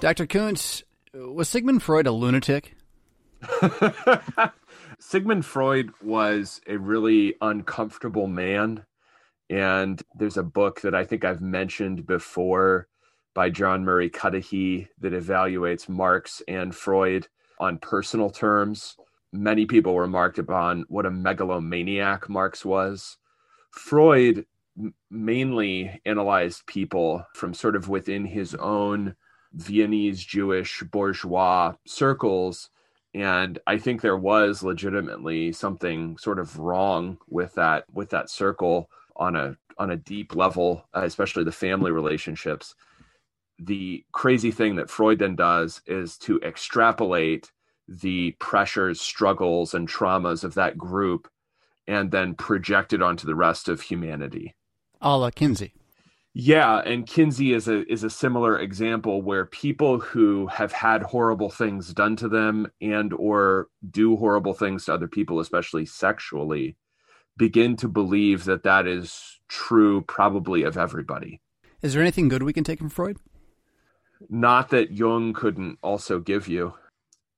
Dr. Koontz, was Sigmund Freud a lunatic? Sigmund Freud was a really uncomfortable man. And there's a book that I think I've mentioned before by John Murray Cuddihy that evaluates Marx and Freud on personal terms. Many people remarked upon what a megalomaniac Marx was. Freud mainly analyzed people from sort of within his own Viennese Jewish bourgeois circles. And I think there was legitimately something sort of wrong with that with that circle on a on a deep level, especially the family relationships. The crazy thing that Freud then does is to extrapolate the pressures, struggles, and traumas of that group and then project it onto the rest of humanity. A la Kinsey. Yeah, and Kinsey is a is a similar example where people who have had horrible things done to them and or do horrible things to other people, especially sexually, begin to believe that that is true probably of everybody. Is there anything good we can take from Freud? Not that Jung couldn't also give you.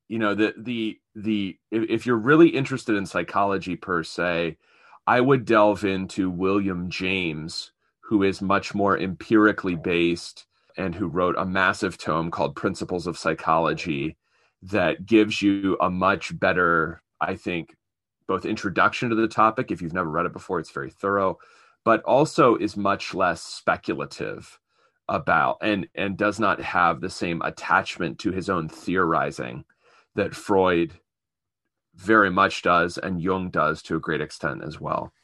You know, the the the if you're really interested in psychology per se, I would delve into William James who is much more empirically based and who wrote a massive tome called Principles of Psychology that gives you a much better, I think, both introduction to the topic. If you've never read it before, it's very thorough, but also is much less speculative about and and does not have the same attachment to his own theorizing that Freud very much does and Jung does to a great extent as well.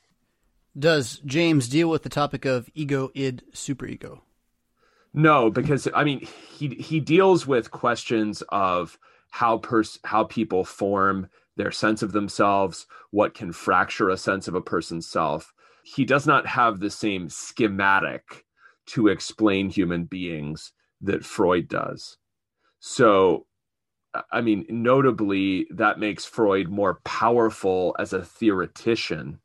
Does James deal with the topic of ego, id, superego? No, because I mean he he deals with questions of how pers- how people form their sense of themselves, what can fracture a sense of a person's self. He does not have the same schematic to explain human beings that Freud does. So I mean, notably, that makes Freud more powerful as a theoretician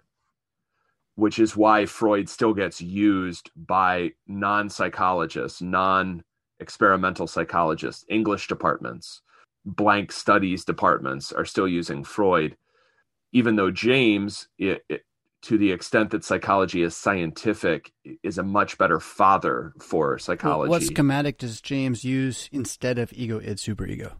which is why Freud still gets used by non psychologists, non experimental psychologists, English departments, blank studies departments are still using Freud, even though James, it, it, to the extent that psychology is scientific, is a much better father for psychology. What schematic does James use instead of ego, id, superego?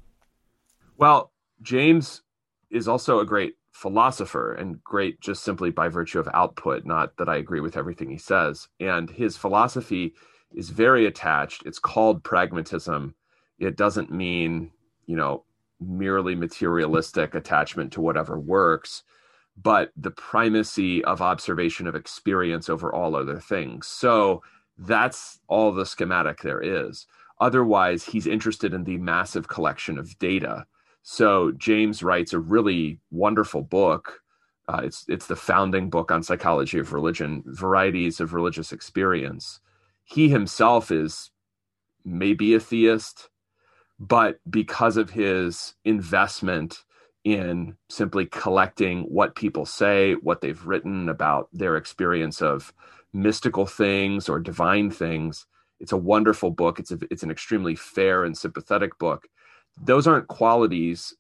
Well, James is also a great philosopher and great just simply by virtue of output, not that I agree with everything he says. And his philosophy is very attached. It's called pragmatism. It doesn't mean, you know, merely materialistic attachment to whatever works, but the primacy of observation of experience over all other things. So that's all the schematic there is. Otherwise, he's interested in the massive collection of data so James writes a really wonderful book. Uh, it's it's the founding book on psychology of religion, varieties of religious experience. He himself is maybe a theist, but because of his investment in simply collecting what people say, what they've written about their experience of mystical things or divine things, it's a wonderful book. It's a, it's an extremely fair and sympathetic book those aren't qualities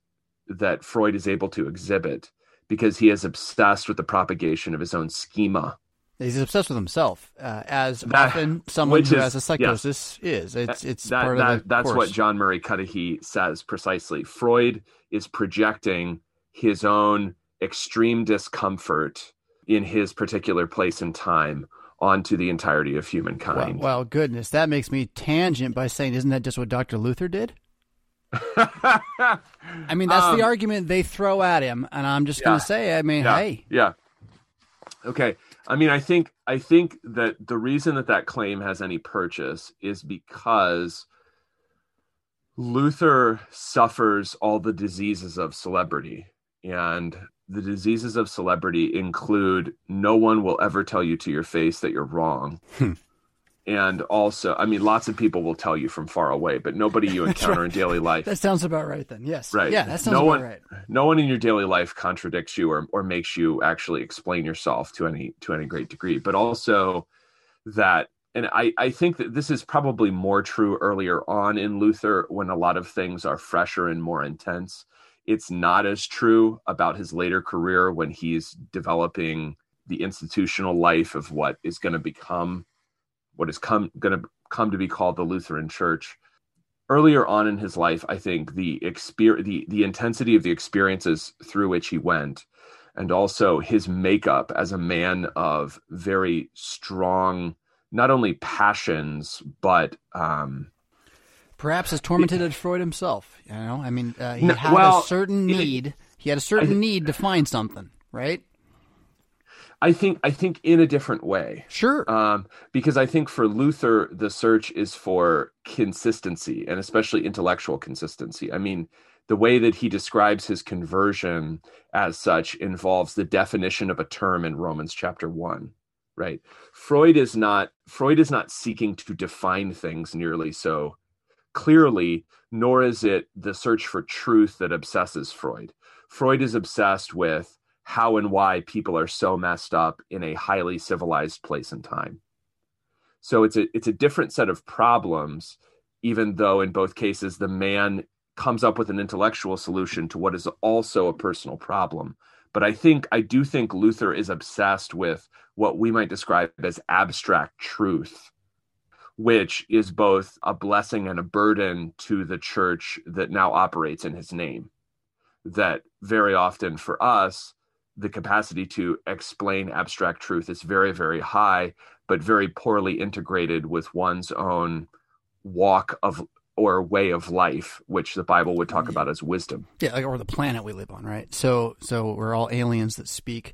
that Freud is able to exhibit because he is obsessed with the propagation of his own schema. He's obsessed with himself, uh, as that, often someone who is, has a psychosis yeah. is. It's it's that, part that, of the That's course. what John Murray Cuddihy says precisely. Freud is projecting his own extreme discomfort in his particular place and time onto the entirety of humankind. Well, well, goodness, that makes me tangent by saying, isn't that just what Dr. Luther did? I mean, that's um, the argument they throw at him, and I'm just yeah, going to say, I mean, yeah, hey, yeah, okay. I mean, I think I think that the reason that that claim has any purchase is because Luther suffers all the diseases of celebrity, and the diseases of celebrity include no one will ever tell you to your face that you're wrong. And also i mean lots of people will tell you from far away but nobody you encounter right. in daily life that sounds about right then. Yes. Right. Yeah that sounds no about one, right. no one in your daily life contradicts you or, or makes you actually explain yourself to any to any great degree. But also that and I, I think that this is probably more true earlier on in Luther when a lot of things are fresher and more intense. It's not as true about his later career when he's developing the institutional life of what is going to become what is come going to come to be called the Lutheran Church. Earlier on in his life, I think the exper- the the intensity of the experiences through which he went, and also his makeup as a man of very strong, not only passions but um, perhaps as tormented as Freud himself. You know, I mean, uh, he no, had well, a certain need. He had a certain need to find something, right? I think I think in a different way. Sure. Um, because I think for Luther the search is for consistency and especially intellectual consistency. I mean, the way that he describes his conversion as such involves the definition of a term in Romans chapter 1, right? Freud is not Freud is not seeking to define things nearly so clearly, nor is it the search for truth that obsesses Freud. Freud is obsessed with how and why people are so messed up in a highly civilized place and time. So it's a it's a different set of problems, even though in both cases the man comes up with an intellectual solution to what is also a personal problem. But I think I do think Luther is obsessed with what we might describe as abstract truth, which is both a blessing and a burden to the church that now operates in his name. That very often for us, the capacity to explain abstract truth is very, very high, but very poorly integrated with one's own walk of or way of life, which the Bible would talk about as wisdom. Yeah, or the planet we live on, right? So, so we're all aliens that speak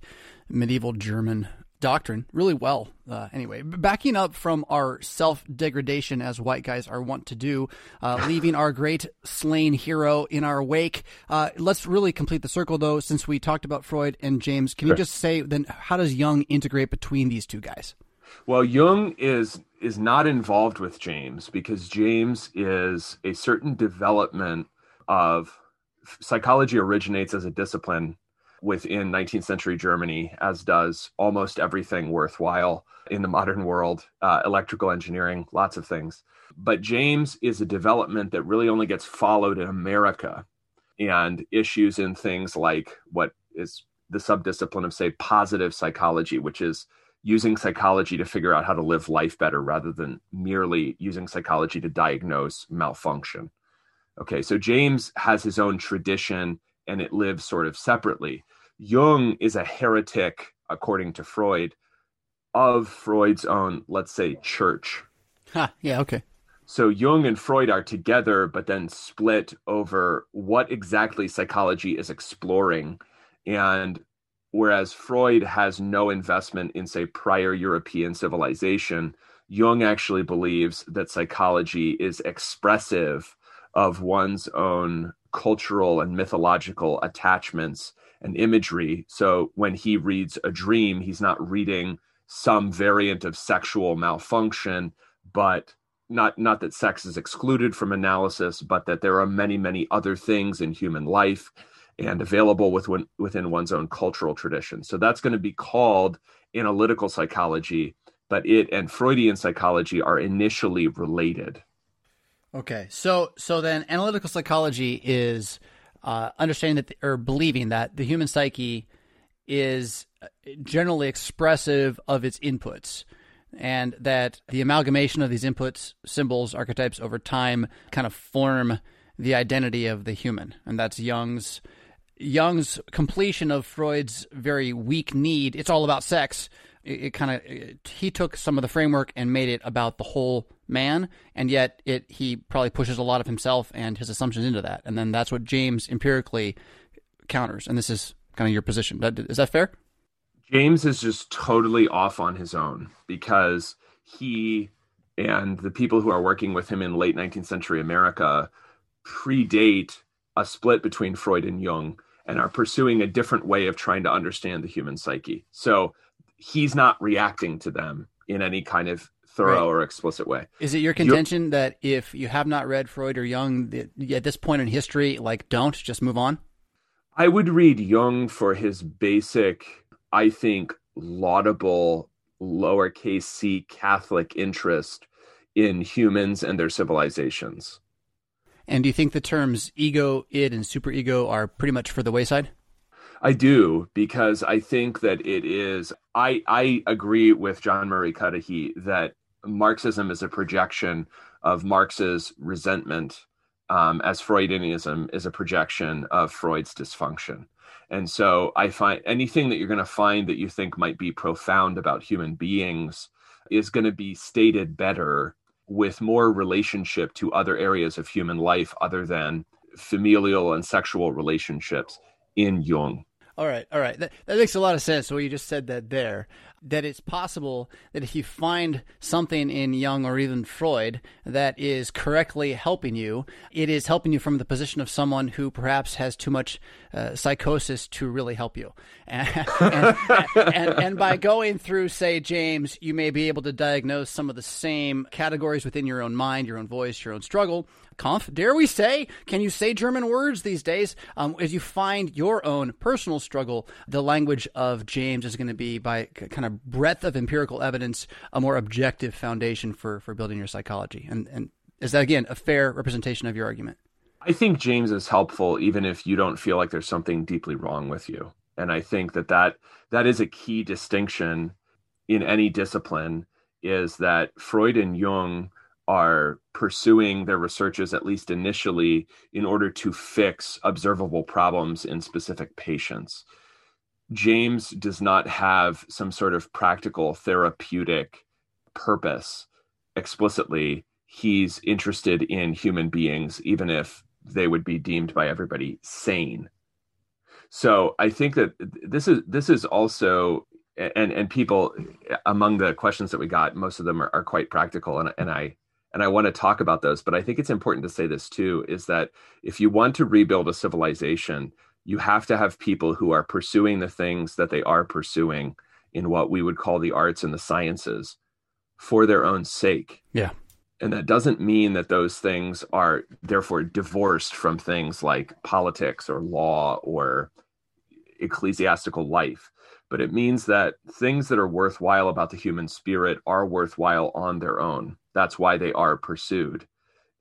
medieval German doctrine really well. Uh, anyway, backing up from our self degradation as white guys are wont to do, uh, leaving our great slain hero in our wake. Uh, let's really complete the circle, though, since we talked about Freud and James. Can sure. you just say then how does Jung integrate between these two guys? Well, Jung is is not involved with James because James is a certain development of psychology originates as a discipline within 19th century Germany, as does almost everything worthwhile in the modern world uh, electrical engineering, lots of things. But James is a development that really only gets followed in America and issues in things like what is the subdiscipline of, say, positive psychology, which is using psychology to figure out how to live life better rather than merely using psychology to diagnose malfunction. Okay, so James has his own tradition and it lives sort of separately. Jung is a heretic, according to Freud, of Freud's own, let's say, church. Huh, yeah, okay. So Jung and Freud are together, but then split over what exactly psychology is exploring. And whereas Freud has no investment in, say, prior European civilization, Jung actually believes that psychology is expressive of one's own cultural and mythological attachments and imagery. So when he reads a dream, he's not reading some variant of sexual malfunction, but not not that sex is excluded from analysis, but that there are many many other things in human life and available within within one's own cultural tradition. So that's going to be called analytical psychology, but it and Freudian psychology are initially related. Okay, so so then analytical psychology is uh, understanding that the, or believing that the human psyche is generally expressive of its inputs and that the amalgamation of these inputs, symbols, archetypes over time kind of form the identity of the human. And that's Jung's Jung's completion of Freud's very weak need. It's all about sex it, it kind of he took some of the framework and made it about the whole man, and yet it he probably pushes a lot of himself and his assumptions into that, and then that's what James empirically counters. And this is kind of your position. Is that fair? James is just totally off on his own because he and the people who are working with him in late 19th century America predate a split between Freud and Jung and are pursuing a different way of trying to understand the human psyche. So he's not reacting to them in any kind of thorough right. or explicit way. Is it your contention You're, that if you have not read Freud or Jung at this point in history, like don't just move on? I would read Jung for his basic, I think, laudable lowercase c Catholic interest in humans and their civilizations. And do you think the terms ego, id, and superego are pretty much for the wayside? I do because I think that it is. I I agree with John Murray Cuddihy that Marxism is a projection of Marx's resentment, um, as Freudianism is a projection of Freud's dysfunction. And so I find anything that you're going to find that you think might be profound about human beings is going to be stated better with more relationship to other areas of human life other than familial and sexual relationships in Jung. All right, all right. That, that makes a lot of sense. So you just said that there that it's possible that if you find something in Jung or even Freud that is correctly helping you, it is helping you from the position of someone who perhaps has too much uh, psychosis to really help you. And, and, and, and, by going through, say, James, you may be able to diagnose some of the same categories within your own mind, your own voice, your own struggle. Kampf, dare we say? Can you say German words these days? Um, as you find your own personal struggle, the language of James is going to be by kind of breadth of empirical evidence a more objective foundation for for building your psychology. And and is that again a fair representation of your argument? I think James is helpful even if you don't feel like there's something deeply wrong with you. And I think that that, that is a key distinction in any discipline is that Freud and Jung are pursuing their researches, at least initially, in order to fix observable problems in specific patients. James does not have some sort of practical therapeutic purpose explicitly. He's interested in human beings, even if they would be deemed by everybody sane. So I think that this is this is also and and people among the questions that we got, most of them are, are quite practical, and and I and I want to talk about those. But I think it's important to say this too: is that if you want to rebuild a civilization, you have to have people who are pursuing the things that they are pursuing in what we would call the arts and the sciences for their own sake. Yeah. And that doesn't mean that those things are therefore divorced from things like politics or law or ecclesiastical life. But it means that things that are worthwhile about the human spirit are worthwhile on their own. That's why they are pursued.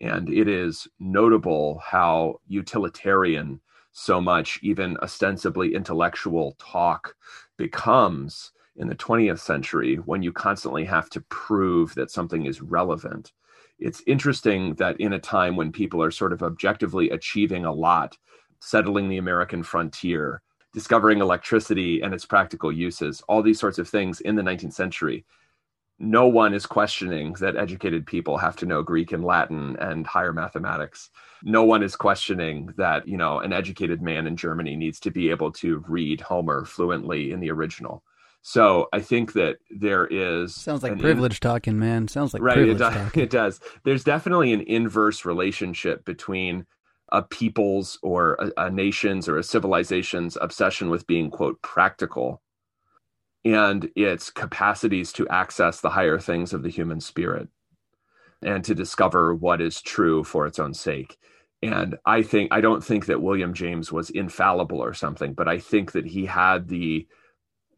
And it is notable how utilitarian so much even ostensibly intellectual talk becomes in the 20th century when you constantly have to prove that something is relevant. It's interesting that in a time when people are sort of objectively achieving a lot, settling the American frontier, discovering electricity and its practical uses, all these sorts of things in the 19th century, no one is questioning that educated people have to know Greek and Latin and higher mathematics. No one is questioning that, you know, an educated man in Germany needs to be able to read Homer fluently in the original. So I think that there is sounds like privilege in, talking, man. Sounds like right. It does, it does. There's definitely an inverse relationship between a people's or a, a nation's or a civilization's obsession with being quote practical and its capacities to access the higher things of the human spirit and to discover what is true for its own sake. And I think, I don't think that William James was infallible or something, but I think that he had the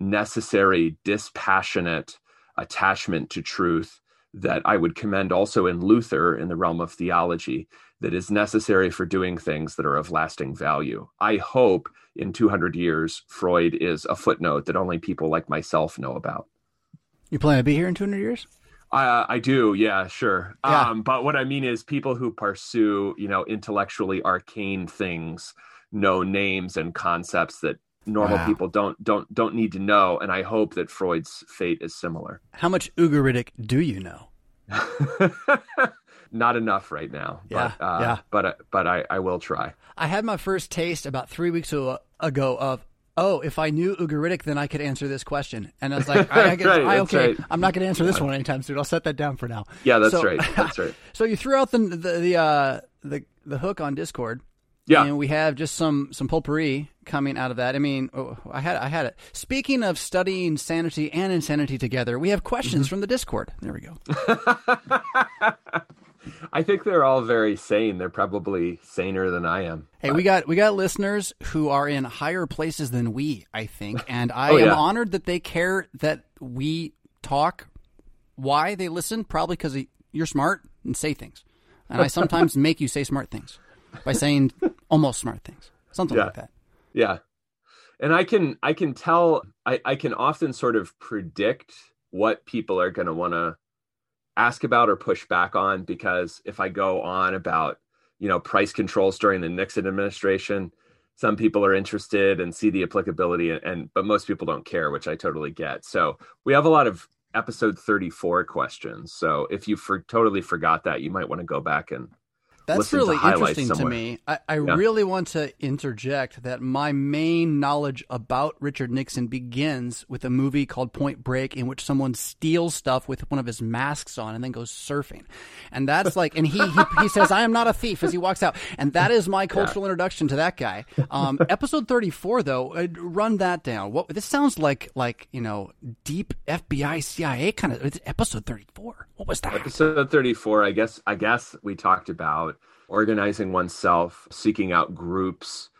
necessary dispassionate attachment to truth that I would commend also in Luther in the realm of theology that is necessary for doing things that are of lasting value. I hope in 200 years, Freud is a footnote that only people like myself know about. You plan to be here in 200 years? Uh, I do, yeah, sure. Yeah. Um, but what I mean is, people who pursue, you know, intellectually arcane things know names and concepts that normal wow. people don't don't don't need to know. And I hope that Freud's fate is similar. How much Ugaritic do you know? not enough right now. Yeah, but, uh, yeah. But uh, but I, I will try. I had my first taste about three weeks ago of oh, if I knew Ugaritic, then I could answer this question. And I was like, I, I guess, right, I, okay, right. I'm not going to answer this one anytime soon. I'll set that down for now. Yeah, that's so, right. That's right. so you threw out the the the, uh, the the hook on Discord. Yeah, and we have just some some potpourri coming out of that. I mean, oh, I had I had it. Speaking of studying sanity and insanity together, we have questions mm-hmm. from the Discord. There we go. I think they're all very sane. They're probably saner than I am. Hey, we got we got listeners who are in higher places than we, I think, and I oh, am yeah. honored that they care that we talk. Why they listen? Probably because you're smart and say things. And I sometimes make you say smart things by saying almost smart things, something Yeah. like that. Yeah. And I can I can tell I, I can often sort of predict what people are gonna wanna ask about or push back on because if I go on about, you know, price controls during the Nixon administration, some people are interested and see the applicability and, and but most people don't care, which I totally get. So we have a lot of episode 34 questions. So if you for totally forgot that, you might want to go back and That's to really highlights interesting to me. I, I Yeah. really want to interject that my main knowledge about Richard Nixon begins with a movie called Point Break, in which someone steals stuff with one of his masks on and then goes surfing. And that's like, and he, he, he says, I am not a thief as he walks out. And that is my cultural introduction to that guy. Um, episode 34, though, uh, run that down. What This sounds like, like, you know, deep FBI, CIA kind of, it's episode 34. What was that? episode 34 i guess i guess we talked about organizing oneself seeking out groups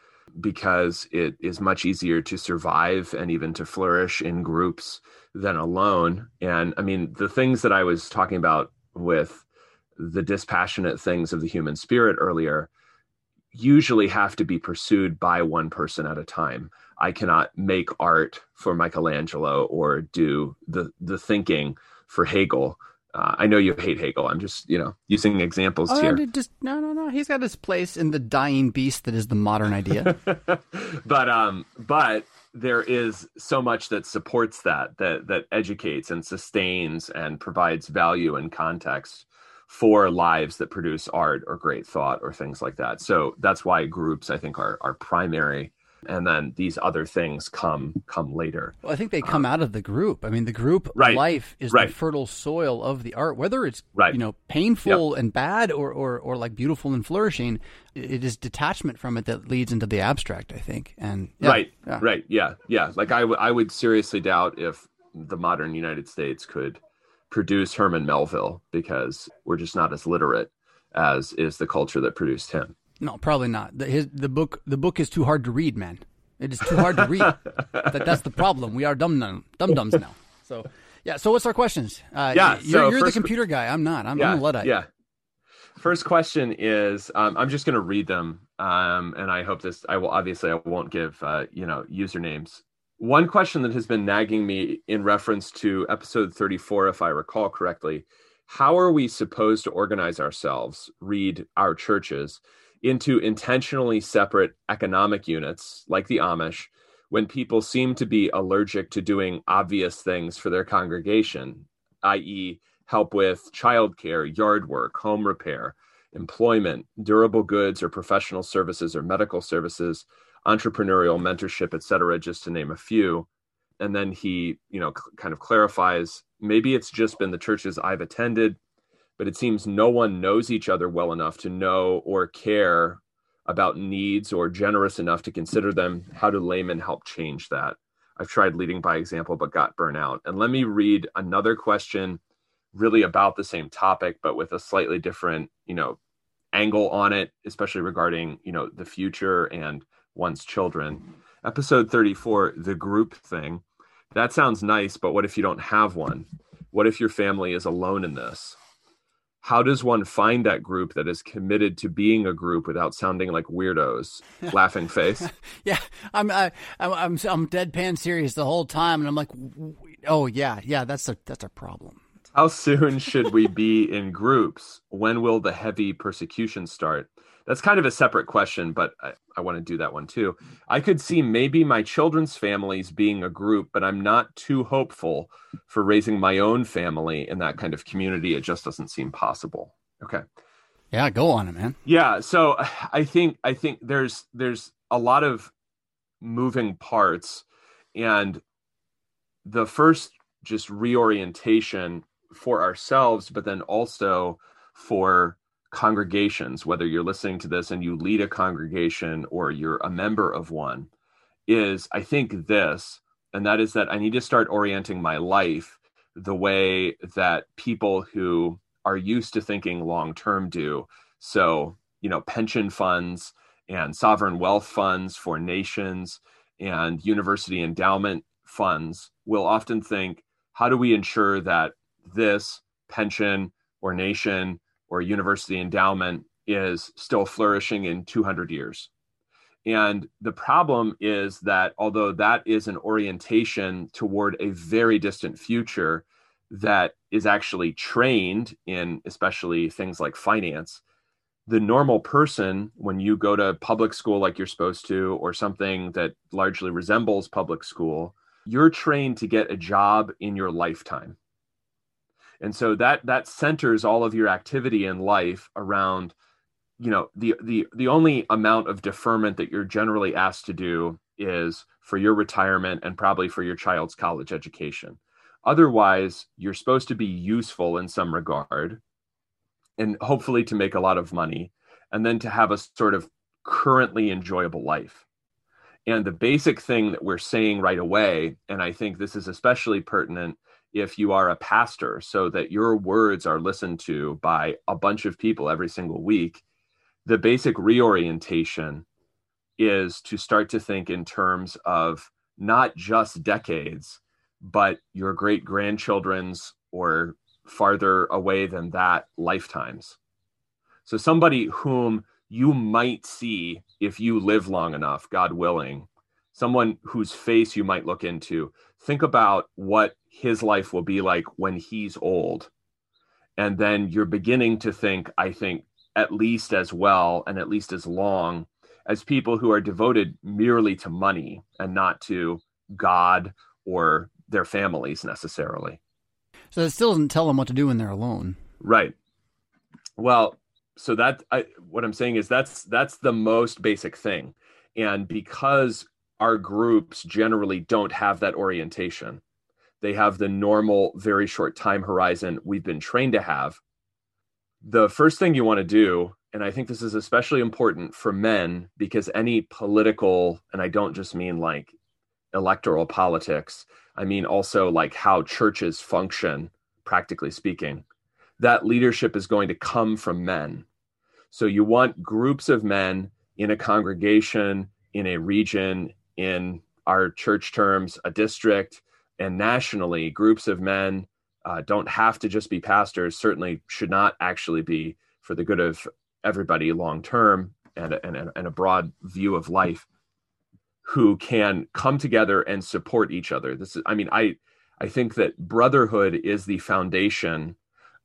because it is much easier to survive and even to flourish in groups than alone. And i mean the things that i was talking about with the dispassionate things of the human spirit earlier usually have to be pursued by one person at a time. I cannot make art for michelangelo or do the the thinking for hegel uh, I know you hate Hegel. I'm just, you know, using examples Oh, here. no, just no, no, no. He's got his place in the dying beast that is the modern idea. but um, but there is so much that supports that, that that educates and sustains and provides value and context for lives that produce art or great thought or things like that. So that's why groups, I think, are are primary, and then these other things come come later. well, I think they uh, come out of the group. I mean, the group Right, life is right. the fertile soil of the art, whether it's Right. you know painful and bad or, or or like beautiful and flourishing. It is detachment from it that leads into the abstract. I think, and yeah, right yeah. right yeah yeah like I, w- I would seriously doubt if the modern united states could produce herman melville because we're just not as literate as is the culture that produced him No, probably not. The, his, the book the book is too hard to read, man. It is too hard to read. that, that's the problem. We are dumb dum dum dums now. So yeah. So what's our questions? Uh, Yeah, You're, so you're the computer guy. I'm not. I'm, yeah I'm a luddite. yeah first question is um, i'm just going to read them um, and i hope this i will obviously i won't give uh, you know usernames one question that has been nagging me in reference to episode 34 if i recall correctly how are we supposed to organize ourselves read our churches into intentionally separate economic units like the amish when people seem to be allergic to doing obvious things for their congregation i.e help with childcare, yard work, home repair, employment, durable goods or professional services or medical services, entrepreneurial mentorship, etc., just to name a few. And then he, you know, c- kind of clarifies maybe it's just been the churches I've attended, but it seems no one knows each other well enough to know or care about needs or generous enough to consider them. How do laymen help change that? I've tried leading by example, but got burnt out. And let me read another question really about the same topic but with a slightly different you know angle on it especially regarding you know the future and one's children episode 34 the group thing that sounds nice but what if you don't have one what if your family is alone in this how does one find that group that is committed to being a group without sounding like weirdos laughing face Yeah, I'm I, I'm I'm I'm deadpan serious the whole time, and I'm like, oh yeah, yeah, that's a that's a problem. How soon should we be in groups? When will the heavy persecution start? That's kind of a separate question, but I, I want to do that one too. I could see maybe my children's families being a group, but I'm not too hopeful for raising my own family in that kind of community. It just doesn't seem possible. Okay. Yeah, go on it, man. Yeah, so I think I think there's there's a lot of moving parts and the first just reorientation for ourselves but then also for congregations whether you're listening to this and you lead a congregation or you're a member of one is I think this and that is that I need to start orienting my life the way that people who are used to thinking long term do. So, you know, pension funds and sovereign wealth funds for nations and university endowment funds will often think how do we ensure that this pension or nation or university endowment is still flourishing in 200 years? And the problem is that although that is an orientation toward a very distant future that is actually trained in especially things like finance, the normal person, when you go to public school like you're supposed to, or something that largely resembles public school, you're trained to get a job in your lifetime. And so that that centers all of your activity in life around you know the the the only amount of deferment that you're generally asked to do is for your retirement and probably for your child's college education. Otherwise you're supposed to be useful in some regard and hopefully to make a lot of money and then to have a sort of currently enjoyable life. And the basic thing that we're saying right away and i think this is especially pertinent if you are a pastor so that your words are listened to by a bunch of people every single week the basic reorientation is to start to think in terms of not just decades, but your great grandchildren's or farther away than that lifetimes. So, somebody whom you might see if you live long enough, God willing, someone whose face you might look into, think about what his life will be like when he's old. And then you're beginning to think, I think, at least as well and at least as long as people who are devoted merely to money and not to God or their families necessarily. So it still doesn't tell them what to do when they're alone. Right. Well, so that I, what I'm saying is that's that's the most basic thing, and because our groups generally don't have that orientation, they have the normal very short time horizon we've been trained to have the first thing you want to do, and I think this is especially important for men because any political, and I don't just mean like electoral politics, I mean also like how churches function, practically speaking, that leadership is going to come from men. So you want groups of men in a congregation, in a region, in our church terms, a district, and nationally, groups of men uh, don't have to just be pastors, certainly should not actually be for the good of everybody long term and, and, and a broad view of life who can come together and support each other. This is, I mean, I, I think that brotherhood is the foundation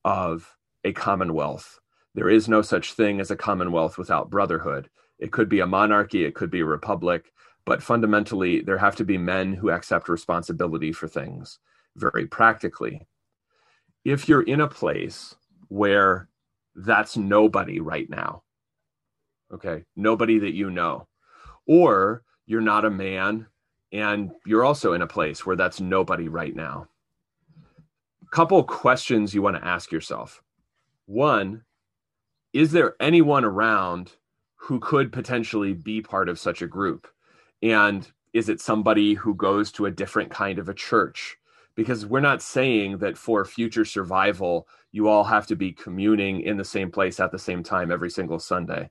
of a commonwealth. There is no such thing as a commonwealth without brotherhood. It could be a monarchy, it could be a republic, but fundamentally, there have to be men who accept responsibility for things very practically if you're in a place where that's nobody right now, okay, nobody that you know, or you're not a man and you're also in a place where that's nobody right now. Couple questions you want to ask yourself. One, is there anyone around who could potentially be part of such a group? And is it somebody who goes to a different kind of a church? because we're not saying that for future survival you all have to be communing in the same place at the same time every single sunday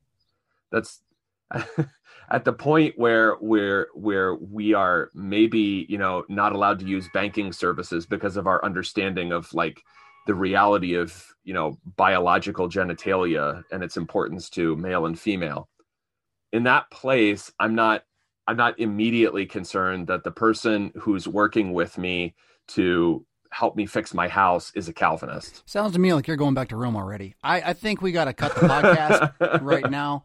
that's at the point where where where we are maybe you know not allowed to use banking services because of our understanding of like the reality of you know biological genitalia and its importance to male and female in that place i'm not i'm not immediately concerned that the person who's working with me to help me fix my house is a Calvinist. Sounds to me like you're going back to Rome already. I, I think we got to cut the podcast right now.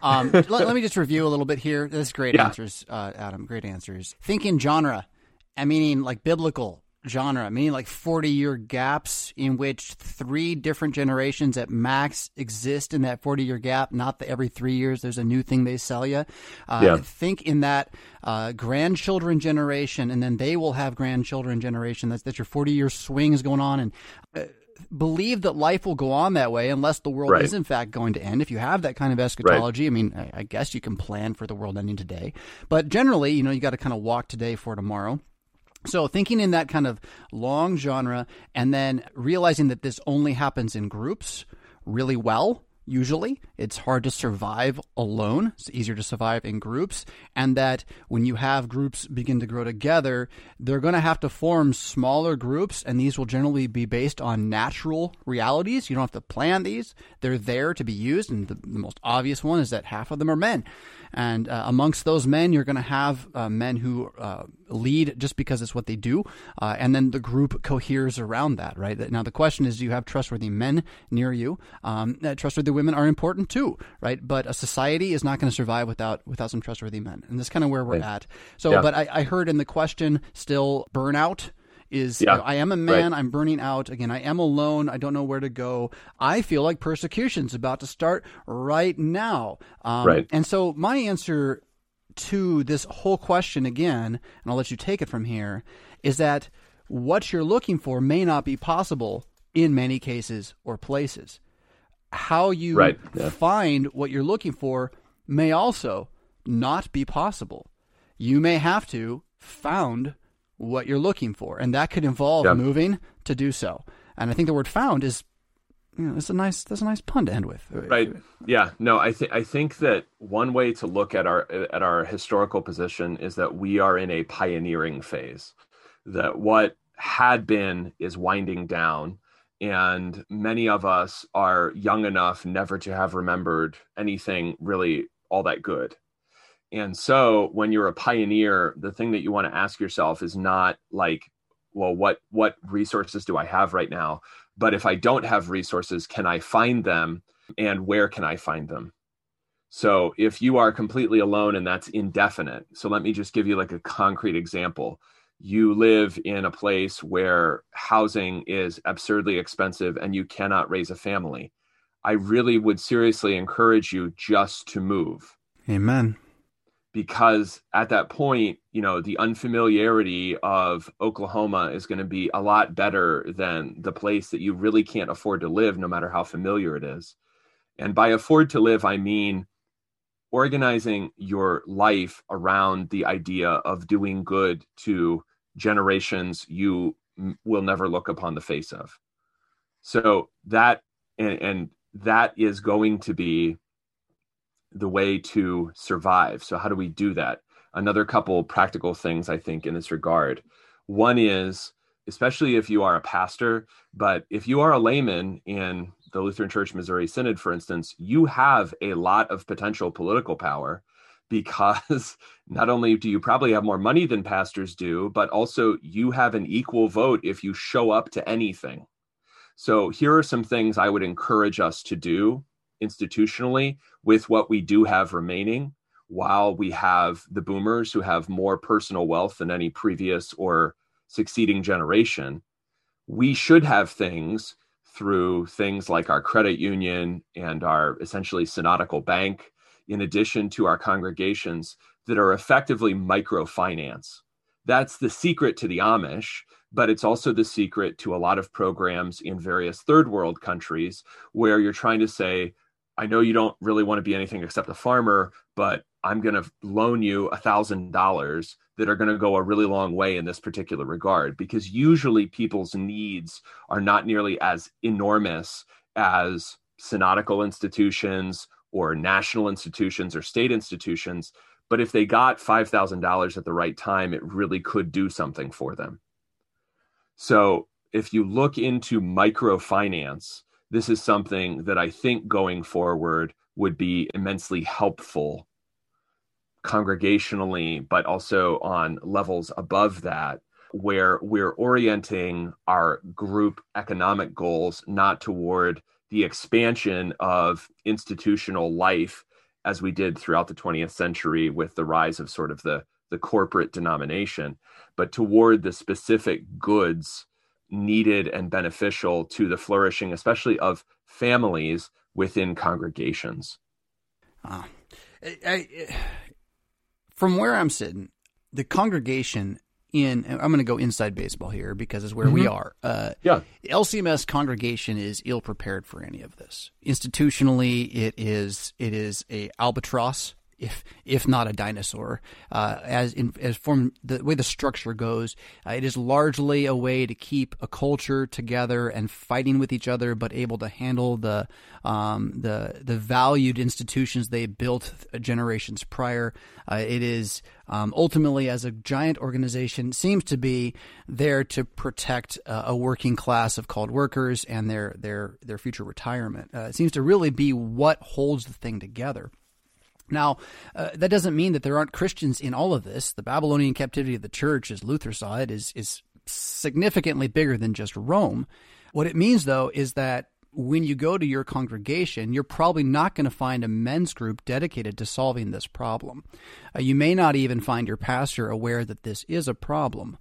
Um, let, let, me just review a little bit here. This is great yeah. answers, uh, Adam. Great answers. Thinking genre, I meaning like biblical, genre, meaning like 40 year gaps in which three different generations at max exist in that 40 year gap, not that every three years there's a new thing they sell you. Uh, yeah. Think in that uh, grandchildren generation, and then they will have grandchildren generation. That's, that's your 40 year swing is going on. And uh, believe that life will go on that way unless the world right. is in fact going to end. If you have that kind of eschatology, right. I mean, I, I guess you can plan for the world ending today. But generally, you know, you got to kind of walk today for tomorrow. So, thinking in that kind of long genre and then realizing that this only happens in groups really well, usually, it's hard to survive alone. It's easier to survive in groups. And that when you have groups begin to grow together, they're going to have to form smaller groups. And these will generally be based on natural realities. You don't have to plan these, they're there to be used. And the, the most obvious one is that half of them are men. And uh, amongst those men, you're going to have uh, men who uh, lead just because it's what they do. Uh, and then the group coheres around that, right? Now, the question is do you have trustworthy men near you? Um, uh, trustworthy women are important too, right? But a society is not going to survive without without some trustworthy men. And that's kind of where we're right. at. So, yeah. but I, I heard in the question still burnout is yeah. you know, I am a man, right. I'm burning out. Again, I am alone. I don't know where to go. I feel like persecution's about to start right now. Um, right. And so my answer to this whole question again, and I'll let you take it from here, is that what you're looking for may not be possible in many cases or places. How you right. yeah. find what you're looking for may also not be possible. You may have to found what you're looking for, and that could involve yep. moving to do so. And I think the word "found" is you know, that's a nice that's a nice pun to end with. Right. Yeah. No, I think I think that one way to look at our at our historical position is that we are in a pioneering phase. That what had been is winding down and many of us are young enough never to have remembered anything really all that good and so when you're a pioneer, the thing that you want to ask yourself is not like, well, what what resources do I have right now? But if I don't have resources, can I find them and where can I find them? So if you are completely alone and that's indefinite, so let me just give you like a concrete example. You live in a place where housing is absurdly expensive and you cannot raise a family. I really would seriously encourage you just to move. Amen because at that point, you know, the unfamiliarity of Oklahoma is going to be a lot better than the place that you really can't afford to live, no matter how familiar it is. And by afford to live, I mean organizing your life around the idea of doing good to generations you will never look upon the face of. So that, and, and that is going to be the way to survive. So, how do we do that? Another couple practical things I think in this regard. One is, especially if you are a pastor, but if you are a layman in the Lutheran Church Missouri Synod, for instance, you have a lot of potential political power because not only do you probably have more money than pastors do, but also you have an equal vote if you show up to anything. So, here are some things I would encourage us to do institutionally with what we do have remaining while we have the boomers who have more personal wealth than any previous or succeeding generation we should have things through things like our credit union and our essentially synodical bank in addition to our congregations that are effectively microfinance. That's the secret to the amish but it's also the secret to a lot of programs in various third world countries where you're trying to say I know you don't really want to be anything except a farmer, but I'm going to loan you a thousand dollars that are going to go a really long way in this particular regard because usually people's needs are not nearly as enormous as synodical institutions or national institutions or state institutions. But if they got $5,000 at the right time, it really could do something for them. So if you look into microfinance, this is something that I think going forward would be immensely helpful congregationally, but also on levels above that, where we're orienting our group economic goals not toward the expansion of institutional life as we did throughout the 20th century with the rise of sort of the, the corporate denomination, but toward the specific goods needed and beneficial to the flourishing, especially of families within congregations. Uh, I, I, from where I'm sitting, the congregation in I'm going to go inside baseball here because it's where mm-hmm. we are. Uh, yeah, LCMS congregation is ill prepared for any of this. Institutionally, it is it is a albatross if if not a dinosaur. Uh, as in, as from the way the structure goes, uh, it is largely a way to keep a culture together and fighting with each other, but able to handle the um, the the valued institutions they built generations prior. Uh, it is um, ultimately, as a giant organization, seems to be there to protect uh, a working class of called workers and their their their future retirement. Uh, it seems to really be what holds the thing together. Now, uh, that doesn't mean that there aren't Christians in all of this. The Babylonian captivity of the church, as Luther saw it, is is significantly bigger than just Rome. What it means, though, is that when you go to your congregation, you're probably not going to find a men's group dedicated to solving this problem. Uh, you may not even find your pastor aware that this is a problem.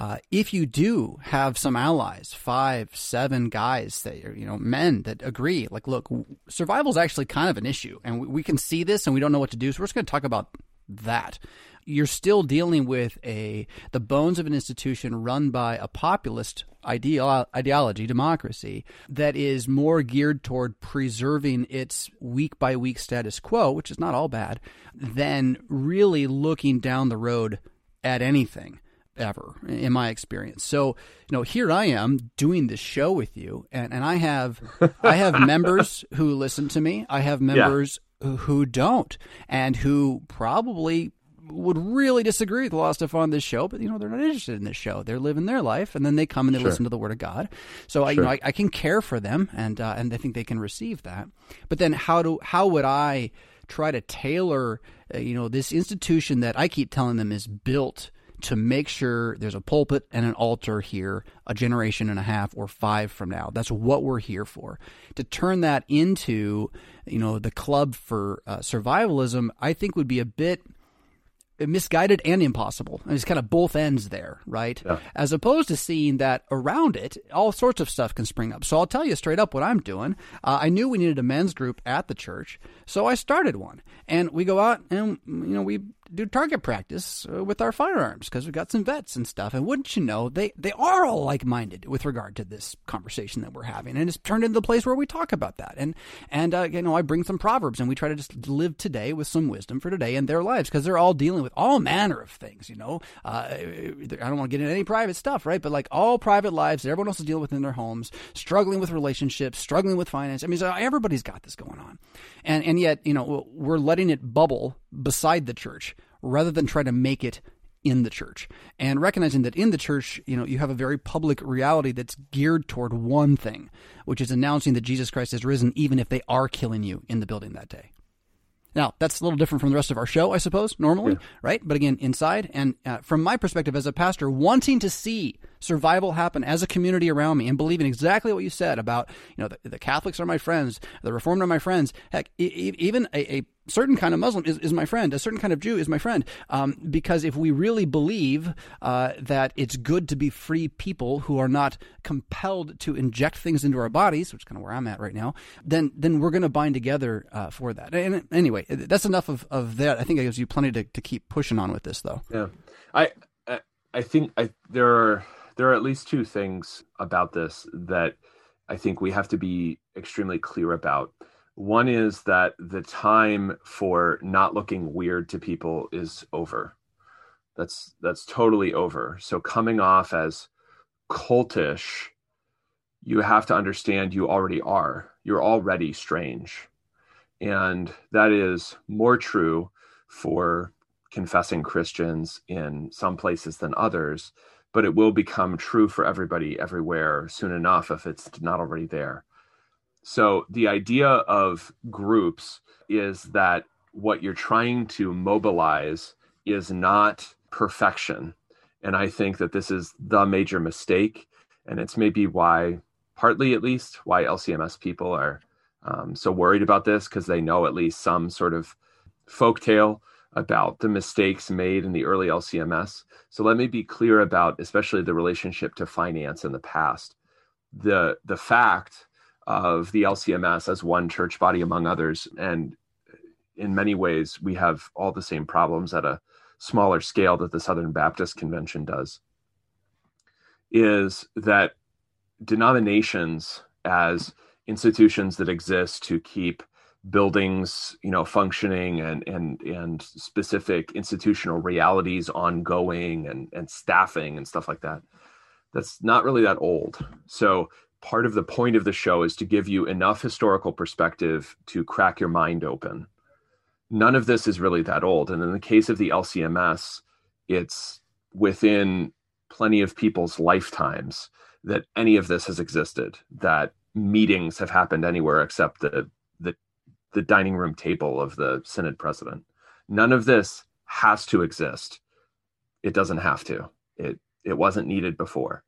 Uh, if you do have some allies, five, seven guys that are, you know, men that agree, like, look, survival is actually kind of an issue, and we, we can see this, and we don't know what to do, so we're just going to talk about that. You're still dealing with a the bones of an institution run by a populist ideal, ideology, democracy, that is more geared toward preserving its week by week status quo, which is not all bad, than really looking down the road at anything ever in my experience. So, you know, here I am doing this show with you and, and I have I have members who listen to me. I have members yeah. who don't and who probably would really disagree with a lot of stuff on this show, but you know they're not interested in this show. They're living their life, and then they come and they sure. listen to the Word of God. So I, you know, I, I, can care for them, and uh, and I think they can receive that. But then how do how would I try to tailor, uh, you know, this institution that I keep telling them is built to make sure there's a pulpit and an altar here a generation and a half or five from now. That's what we're here for. To turn that into, you know, the club for uh, survivalism, I think would be a bit misguided and impossible. And it's kind of both ends there, right? Yeah. As opposed to seeing that around it, all sorts of stuff can spring up. So I'll tell you straight up what I'm doing. Uh, I knew we needed a men's group at the church, so I started one. And we go out and, you know, we do target practice uh, with our firearms because we've got some vets and stuff. And wouldn't you know, they, they are all like minded with regard to this conversation that we're having. And it's turned into the place where we talk about that. And, and uh, you know, I bring some proverbs and we try to just live today with some wisdom for today in their lives because they're all dealing with all manner of things, you know. Uh, I don't want to get into any private stuff, right? But like all private lives that everyone else is dealing with in their homes, struggling with relationships, struggling with finance. I mean, so everybody's got this going on. And, and yet, you know, we're letting it bubble beside the church rather than try to make it in the church. And recognizing that in the church you know you have a very public reality that's geared toward one thing which is announcing that jesus christ has risen even if they are killing you in the building that day. Now that's a little different from the rest of our show i suppose normally yeah. right? But again inside and uh, from my perspective as a pastor wanting to see survival happen as a community around me and believing exactly what you said about you know the, the catholics are my friends the reformed are my friends. Heck e- even a, a certain kind of Muslim is, is my friend. A certain kind of Jew is my friend. Um, because if we really believe uh, that it's good to be free people who are not compelled to inject things into our bodies, which is kind of where I'm at right now, then then we're going to bind together uh, for that. And anyway, that's enough of, of that. I think it gives you plenty to, to keep pushing on with this, though. Yeah, I I, I think I, there are there are at least two things about this that I think we have to be extremely clear about. One is that the time for not looking weird to people is over. That's that's totally over. So coming off as cultish, you have to understand you already are. You're already strange. And that is more true for confessing Christians in some places than others, but it will become true for everybody everywhere soon enough if it's not already there. So the idea of groups is that what you're trying to mobilize is not perfection. And I think that this is the major mistake. And it's maybe why, partly at least, why LCMS people are um, so worried about this because they know at least some sort of folk tale about the mistakes made in the early LCMS. So let me be clear about especially the relationship to finance in the past. The the fact of the LCMS as one church body among others. And in many ways, we have all the same problems at a smaller scale that the Southern Baptist Convention does. Is that denominations as institutions that exist to keep buildings you know functioning and and and specific institutional realities ongoing and and staffing and stuff like that that's not really that old so part of the point of the show is to give you enough historical perspective to crack your mind open none of this is really that old and in the case of the lcms it's within plenty of people's lifetimes that any of this has existed that meetings have happened anywhere except the the the dining room table of the synod president. None of this has to exist. It doesn't have to. It it wasn't needed before.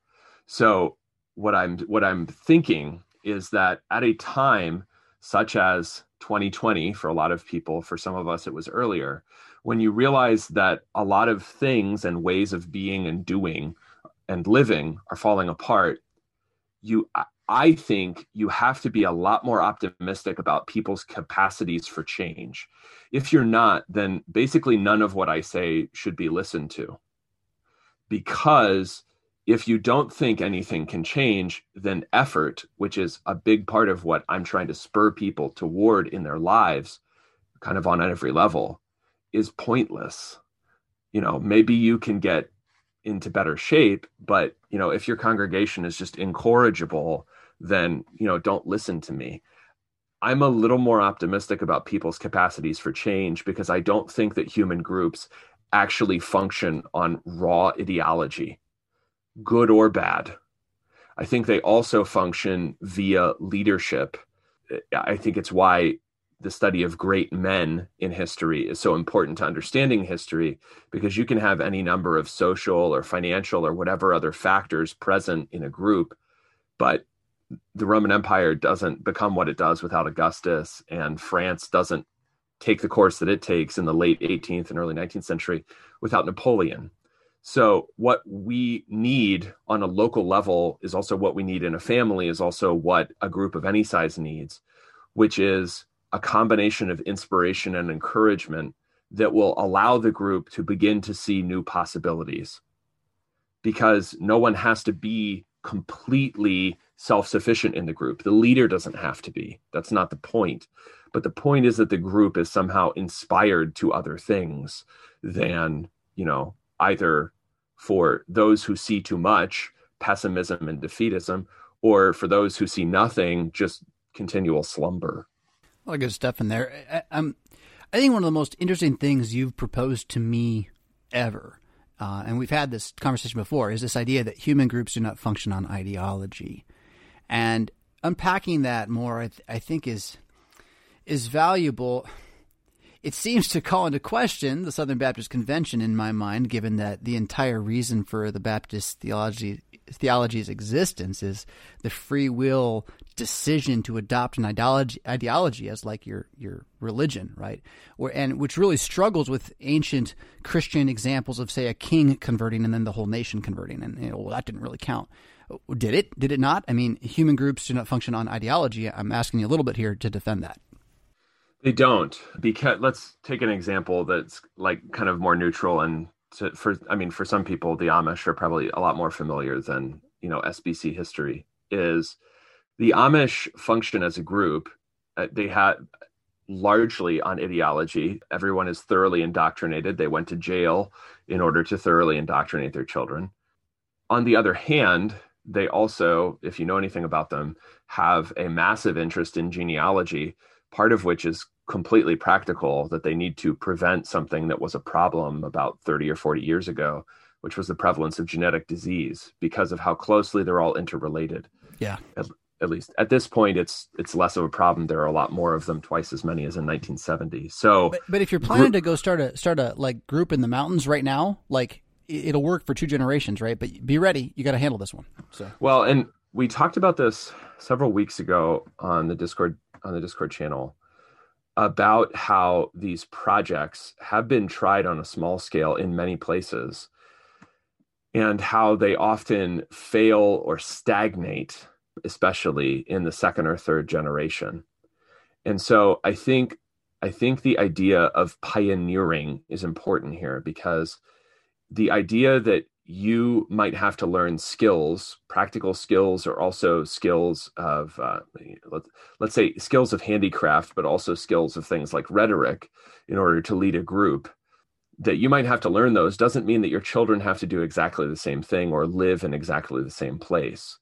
So what I'm what I'm thinking is that at a time such as 2020 for a lot of people, for some of us it was earlier, when you realize that a lot of things and ways of being and doing and living are falling apart, you I think you have to be a lot more optimistic about people's capacities for change. If you're not, then basically none of what I say should be listened to. Because if you don't think anything can change, then effort, which is a big part of what I'm trying to spur people toward in their lives, kind of on every level, is pointless. You know, maybe you can get into better shape, but you know, if your congregation is just incorrigible then you know don't listen to me i'm a little more optimistic about people's capacities for change because i don't think that human groups actually function on raw ideology good or bad i think they also function via leadership i think it's why the study of great men in history is so important to understanding history because you can have any number of social or financial or whatever other factors present in a group but the Roman Empire doesn't become what it does without Augustus, and France doesn't take the course that it takes in the late 18th and early 19th century without Napoleon. So, what we need on a local level is also what we need in a family, is also what a group of any size needs, which is a combination of inspiration and encouragement that will allow the group to begin to see new possibilities. Because no one has to be completely self sufficient in the group. The leader doesn't have to be. That's not the point. But the point is that the group is somehow inspired to other things than, you know, either for those who see too much, pessimism and defeatism, or for those who see nothing, just continual slumber. A lot of good stuff in there. I, I think one of the most interesting things you've proposed to me ever, uh, and we've had this conversation before, is this idea that human groups do not function on ideology. And unpacking that more, I, th- I think, is is valuable. It seems to call into question the Southern Baptist Convention in my mind, given that the entire reason for the Baptist theology theology's existence is the free will decision to adopt an ideology ideology as like your your religion, right? Or, and which really struggles with ancient Christian examples of say a king converting and then the whole nation converting, and you know, well, that didn't really count. Did it? Did it not? I mean, human groups do not function on ideology. I'm asking you a little bit here to defend that. They don't because let's take an example that's like kind of more neutral and to, for I mean for some people the Amish are probably a lot more familiar than you know SBC history is. The Amish function as a group uh, they had largely on ideology. Everyone is thoroughly indoctrinated. They went to jail in order to thoroughly indoctrinate their children. On the other hand they also, if you know anything about them, have a massive interest in genealogy, part of which is completely practical that they need to prevent something that was a problem about 30 or 40 years ago, which was the prevalence of genetic disease because of how closely they're all interrelated. Yeah. At, at least at this point it's it's less of a problem there are a lot more of them twice as many as in 1970 so but, but if you're planning to go start a start a like group in the mountains right now like it'll work for two generations, right? But be ready. You got to handle this one. So well, and we talked about this several weeks ago on the Discord on the Discord channel about how these projects have been tried on a small scale in many places and how they often fail or stagnate especially in the second or third generation. And so i think i think the idea of pioneering is important here because the idea that you might have to learn skills, practical skills, or also skills of, uh, let, let's say, skills of handicraft, but also skills of things like rhetoric in order to lead a group. That you might have to learn those doesn't mean that your children have to do exactly the same thing or live in exactly the same place.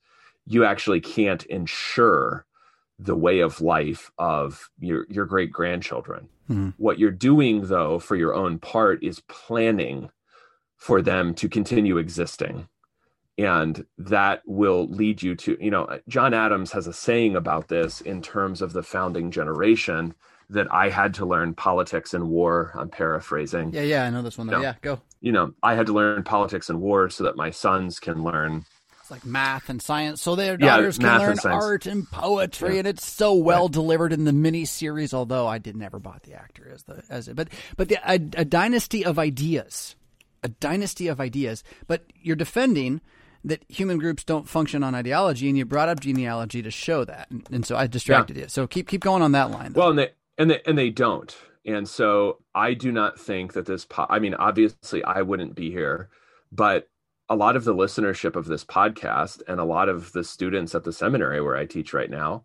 You actually can't ensure the way of life of your, your great grandchildren. Mm-hmm. What you're doing, though, for your own part is planning for them to continue existing. And that will lead you to, you know, John Adams has a saying about this in terms of the founding generation that I had to learn politics and war. I'm paraphrasing. Yeah, yeah, I know this one. Though. You know, yeah, go. You know, I had to learn politics and war so that my sons can learn it's like math and science, so their daughters yeah, can learn and art and poetry, yeah. and it's so well right. delivered in the mini series. Although I did never bought the actor as the as it, but but the, a, a dynasty of ideas, a dynasty of ideas. But you're defending that human groups don't function on ideology, and you brought up genealogy to show that, and, and so I distracted yeah. you. So keep keep going on that line. Though. Well, and they and they and they don't, and so I do not think that this. Po- I mean, obviously, I wouldn't be here, but a lot of the listenership of this podcast and a lot of the students at the seminary where I teach right now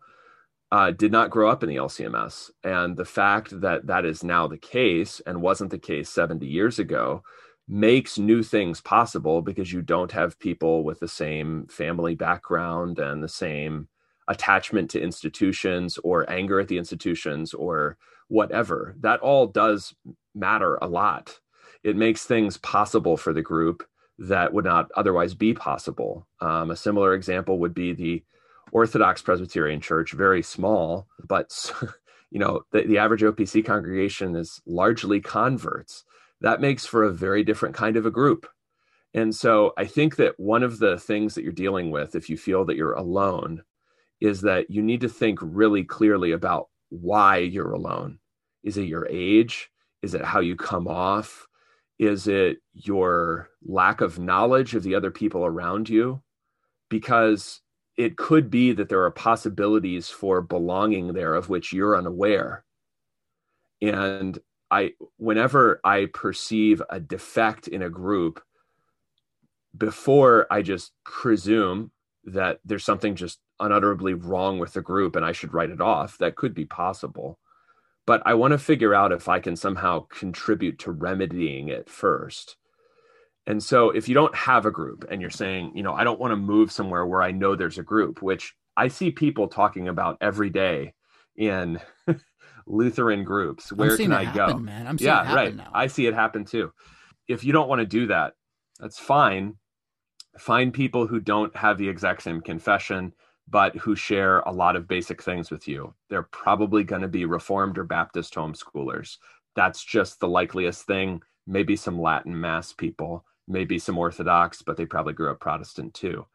uh, did not grow up in the LCMS. And the fact that that is now the case and wasn't the case 70 years ago makes new things possible because you don't have people with the same family background and the same attachment to institutions or anger at the institutions or whatever. That all does matter a lot. It makes things possible for the group that would not otherwise be possible. Um, a similar example would be the Orthodox Presbyterian Church, very small, but you know the, the average OPC congregation is largely converts. That makes for a very different kind of a group. And so I think that one of the things that you're dealing with, if you feel that you're alone, is that you need to think really clearly about why you're alone. Is it your age? Is it how you come off? Is it your lack of knowledge of the other people around you? Because it could be that there are possibilities for belonging there of which you're unaware. And I, whenever I perceive a defect in a group, before I just presume that there's something just unutterably wrong with the group and I should write it off, that could be possible but I want to figure out if I can somehow contribute to remedying it first. And so if you don't have a group and you're saying, you know, I don't want to move somewhere where I know there's a group, which I see people talking about every day in Lutheran groups. Where can I happen, go? Man. I'm yeah, right. Now. I see it happen too. If you don't want to do that, that's fine. Find people who don't have the exact same confession but who share a lot of basic things with you. They're probably going to be Reformed or Baptist homeschoolers. That's just the likeliest thing. Maybe some Latin Mass people, maybe some Orthodox, but they probably grew up Protestant too.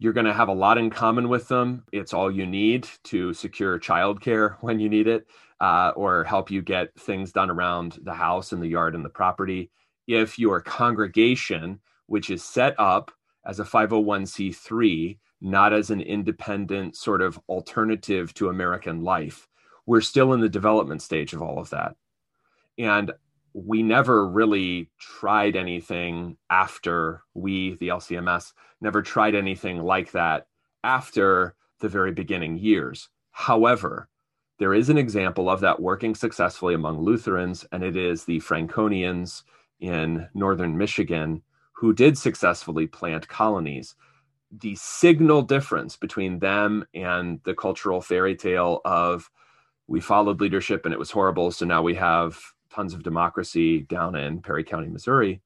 You're going to have a lot in common with them. It's all you need to secure childcare when you need it, uh, or help you get things done around the house and the yard and the property. If your congregation, which is set up as a 501c3, not as an independent sort of alternative to American life. We're still in the development stage of all of that. And we never really tried anything after we, the LCMS, never tried anything like that after the very beginning years. However, there is an example of that working successfully among Lutherans, and it is the Franconians in northern Michigan who did successfully plant colonies the signal difference between them and the cultural fairy tale of we followed leadership and it was horrible so now we have tons of democracy down in perry county missouri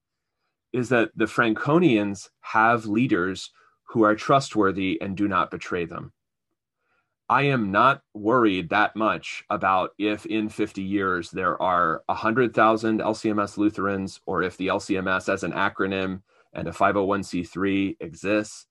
is that the franconians have leaders who are trustworthy and do not betray them. I am not worried that much about if in 50 years there are 100000 lcms lutherans or if the lcms as an acronym and a 501c3 exists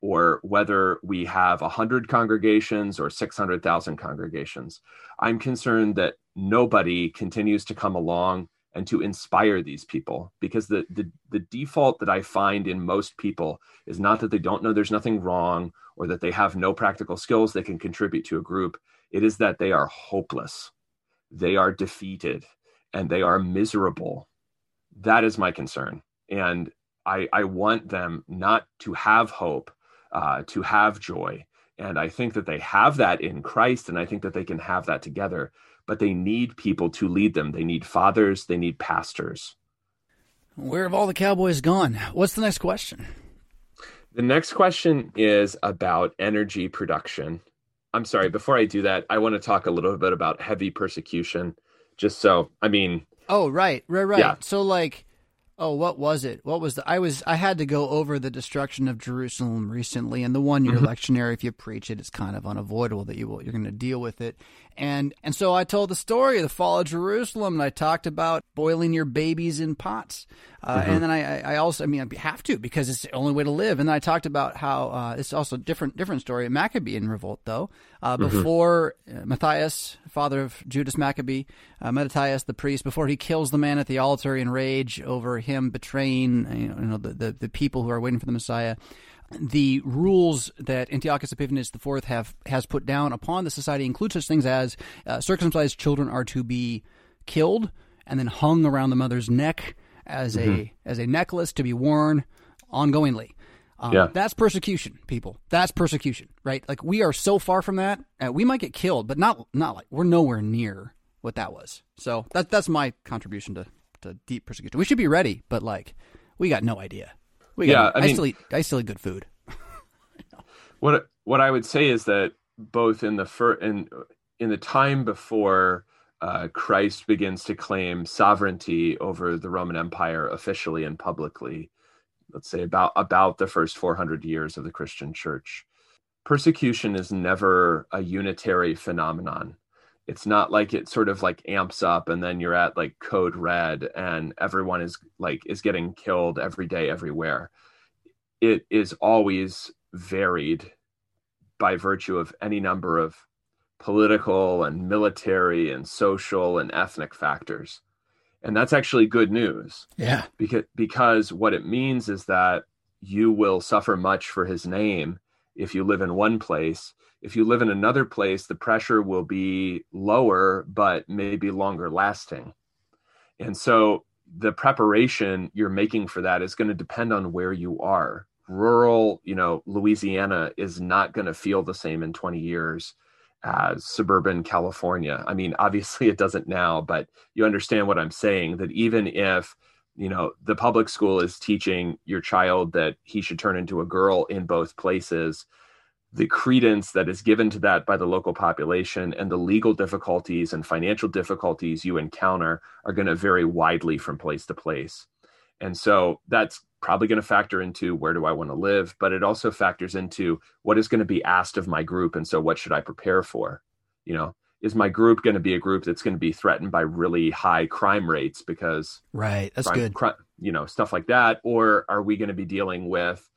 or whether we have 100 congregations or 600,000 congregations. I'm concerned that nobody continues to come along and to inspire these people because the, the, the default that I find in most people is not that they don't know there's nothing wrong or that they have no practical skills they can contribute to a group. It is that they are hopeless, they are defeated, and they are miserable. That is my concern. And I, I want them not to have hope, uh, to have joy. And I think that they have that in Christ, and I think that they can have that together, but they need people to lead them. They need fathers, they need pastors. Where have all the cowboys gone? What's the next question? The next question is about energy production. I'm sorry, before I do that, I want to talk a little bit about heavy persecution. Just so, I mean. Oh, right, right, right. Yeah. So, like, oh, what was it? What was the? I was I had to go over the destruction of Jerusalem recently, and the one year mm-hmm. lectionary. If you preach it, it's kind of unavoidable that you will you're going to deal with it. And and so I told the story of the fall of Jerusalem, and I talked about boiling your babies in pots. Uh, mm-hmm. And then I, I also, I mean, I have to because it's the only way to live. And then I talked about how uh, it's also a different different story. Maccabean revolt, though, uh, mm-hmm. before mm-hmm. Matthias, father of Judas Maccabee, uh, Mattathias the priest, before he kills the man at the altar in rage over him betraying, you know, the, the, the people who are waiting for the Messiah the rules that Antiochus Epiphanes IV have has put down upon the society include such things as uh, circumcised children are to be killed and then hung around the mother's neck as mm-hmm. a as a necklace to be worn ongoingly. Um, yeah. That's persecution, people. That's persecution, right? Like we are so far from that. Uh, we might get killed, but not not like we're nowhere near what that was. So that that's my contribution to to deep persecution. We should be ready, but like we got no idea. We got, yeah, I, mean, still eat I still eat good food. what what I would say is that both in the fir- in in the time before uh, Christ begins to claim sovereignty over the Roman Empire officially and publicly, let's say about about the first 400 years of the Christian Church, persecution is never a unitary phenomenon. It's not like it sort of like amps up and then you're at like code red and everyone is like is getting killed every day everywhere. It is always varied by virtue of any number of political and military and social and ethnic factors. And that's actually good news. Yeah. Because because what it means is that you will suffer much for his name if you live in one place if you live in another place, the pressure will be lower, but maybe longer lasting. And so the preparation you're making for that is going to depend on where you are. Rural, you know, Louisiana is not going to feel the same in 20 years as suburban California. I mean, obviously it doesn't now, but you understand what I'm saying that even if you know the public school is teaching your child that he should turn into a girl in both places the credence that is given to that by the local population and the legal difficulties and financial difficulties you encounter are going to vary widely from place to place. And so that's probably going to factor into where do I want to live, but it also factors into what is going to be asked of my group. And so what should I prepare for? You know, is my group going to be a group that's going to be threatened by really high crime rates because right that's crime, good you know stuff like that or are we going to be dealing with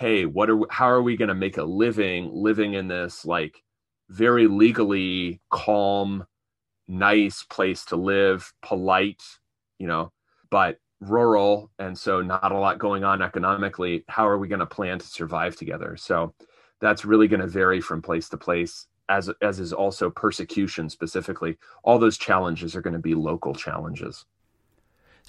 hey what are how are we going to make a living living in this like very legally calm nice place to live polite you know? But rural and so not a lot going on economically how are we going to plan to survive together? So that's really going to vary from place to place as as is also persecution specifically. All those challenges are going to be local challenges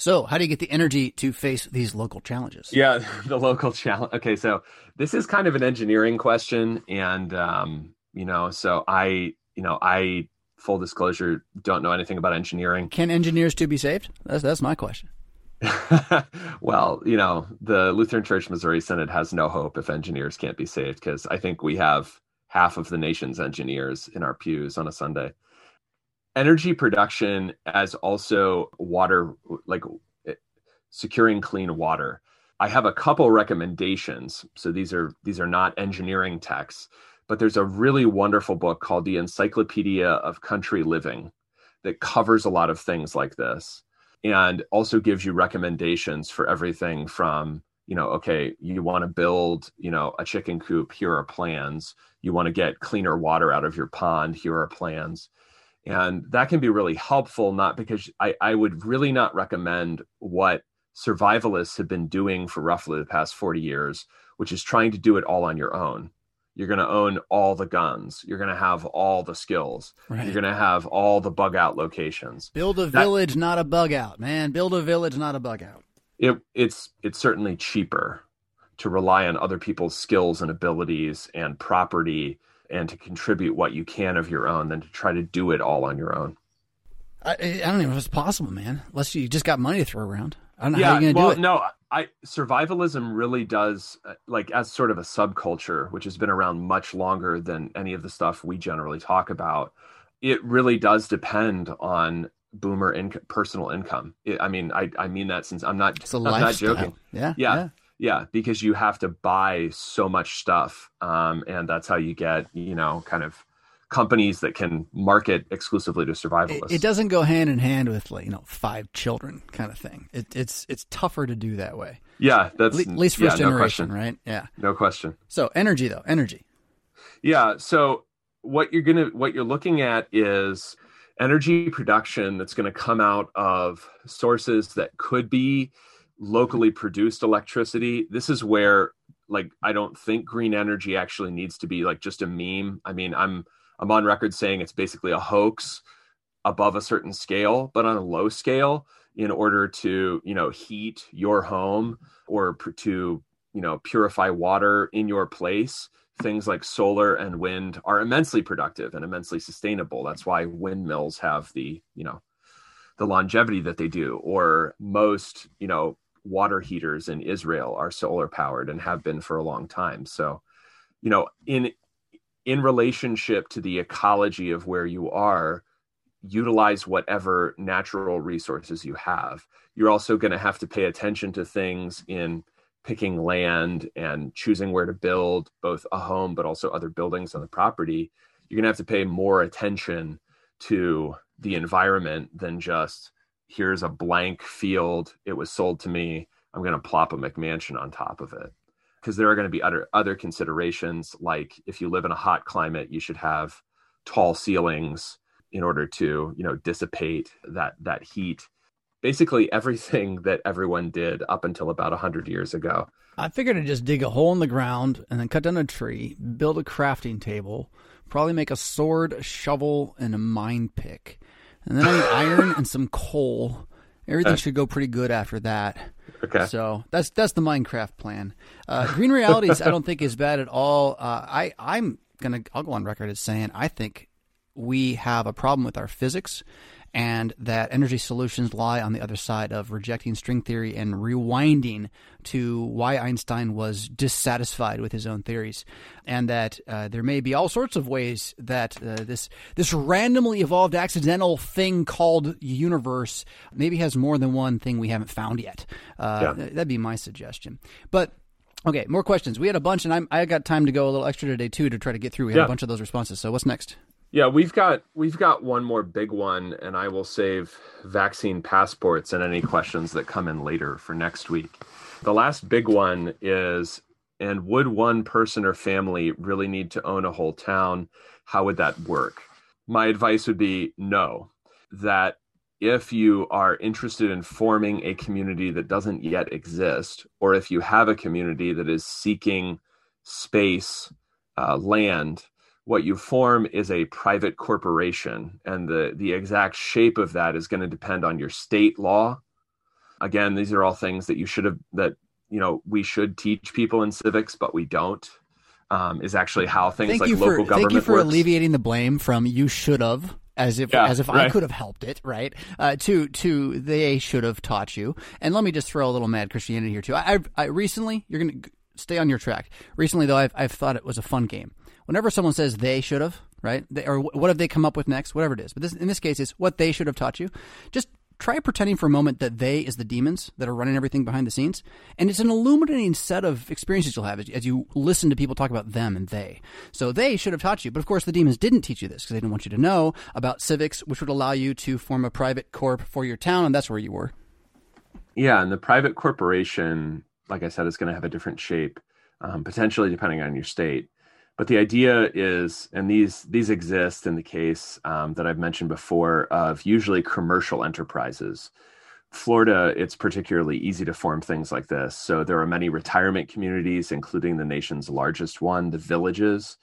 so, how do you get the energy to face these local challenges? Yeah, the local challenge. Okay, so this is kind of an engineering question, and um, you know, so I, you know, I full disclosure don't know anything about engineering. Can engineers too be saved? That's that's my question. well, you know, the Lutheran Church Missouri Synod has no hope if engineers can't be saved because I think we have half of the nation's engineers in our pews on a Sunday energy production as also water like eh, securing clean water. I have a couple recommendations. So these are these are not engineering texts but there's a really wonderful book called the encyclopedia of country living that covers a lot of things like this and also gives you recommendations for everything from you know okay you want to build you know a chicken coop here are plans. You want to get cleaner water out of your pond here are plans and that can be really helpful, not because I, I would really not recommend what survivalists have been doing for roughly the past 40 years, which is trying to do it all on your own. You're going to own all the guns. You're going to have all the skills. Right. You're going to have all the bug out locations. Build a village, that, not a bug out, man. Build a village, not a bug out. it it's it's certainly cheaper to rely on other people's skills and abilities and property and to contribute what you can of your own than to try to do it all on your own. I, I don't even know if it's possible, man. Unless you just got money to throw around. I don't know yeah, how you're gonna well, do it. no, I survivalism really does uh, like as sort of a subculture, which has been around much longer than any of the stuff we generally talk about. It really does depend on boomer in- personal income. It, I mean, I I mean that since I'm not It's a I'm not lifestyle. joking. Yeah, Yeah. Yeah, because you have to buy so much stuff, um, and that's how you get you know kind of companies that can market exclusively to survivalists. it doesn't go hand in hand with like you know five children kind of thing. It, it's it's tougher to do that way. Yeah, that's At least yeah, first no generation, question. right? Yeah. No question. So energy though, energy. Yeah. So what you're gonna what you're looking at is energy production that's going to come out of sources that could be locally produced electricity. This is where like I don't think green energy actually needs to be like just a meme. I mean, I'm I'm on record saying it's basically a hoax above a certain scale, but on a low scale in order to, you know, heat your home or to, you know, purify water in your place things like solar and wind are immensely productive and immensely sustainable. That's why windmills have the, you know, the longevity that they do, or most, you know, water heaters in Israel are solar powered and have been for a long time. So, you know, in in relationship to the ecology of where you are, utilize whatever natural resources you have. You're also going to have to pay attention to things in picking land and choosing where to build both a home but also other buildings on the property. You're going to have to pay more attention to the environment than just here's a blank field. It was sold to me. I'm going to plop a McMansion on top of it. Because there are going to be other other considerations like if you live in a hot climate, you should have tall ceilings in order to, you know, dissipate that that heat. Basically everything that everyone did up until about 100 years ago. I figured to just dig a hole in the ground and then cut down a tree, build a crafting table, probably make a sword, a shovel, and a mine pick. And then I need iron and some coal. Everything should go pretty good after that. Okay. So that's that's the Minecraft plan. Uh, Green realities, I don't think is bad at all. Uh, I I'm gonna I'll go on record as saying I think we have a problem with our physics, and that energy solutions lie on the other side of rejecting string theory and rewinding to why Einstein was dissatisfied with his own theories, and that uh, there may be all sorts of ways that uh, this this randomly evolved accidental thing called universe maybe has more than one thing we haven't found yet. Uh, Yeah. That'd be my suggestion, but. Okay, more questions. We had a bunch, and I'm, I got time to go a little extra today too to try to get through. We had Yeah. a bunch of those responses. So what's next? Yeah, we've got we've got one more big one, and I will save vaccine passports and any questions that come in later for next week. The last big one is and would one person or family really need to own a whole town? How would that work? My advice would be no. That if you are interested in forming a community that doesn't yet exist, or if you have a community that is seeking space, uh, land, what you form is a private corporation and the the exact shape of that is going to depend on your state law. Again these are all things that you should have that you know we should teach people in civics but we don't um, is actually how things thank like you local for government thank you for works. alleviating the blame from you should have as if Yeah, as if I could have helped it right? Uh, to to they should have taught you. And let me just throw a little mad Christianity here too. I, I, I recently you're gonna stay on your track. Recently though I've, I've thought it was a fun game whenever someone says they should have right they, or what have they come up with next whatever it is but this in this case it's what they should have taught you just try pretending for a moment that they is the demons that are running everything behind the scenes and it's an illuminating set of experiences you'll have as, as you listen to people talk about them and they so they should have taught you but of course the demons didn't teach you this because they didn't want you to know about civics which would allow you to form a private corp for your town and that's where you were Yeah, and the private corporation, like I said, is going to have a different shape, um, potentially depending on your state. But the idea is, and these these exist in the case um, that I've mentioned before of usually commercial enterprises. Florida, it's particularly easy to form things like this. So there are many retirement communities, including the nation's largest one, the villages,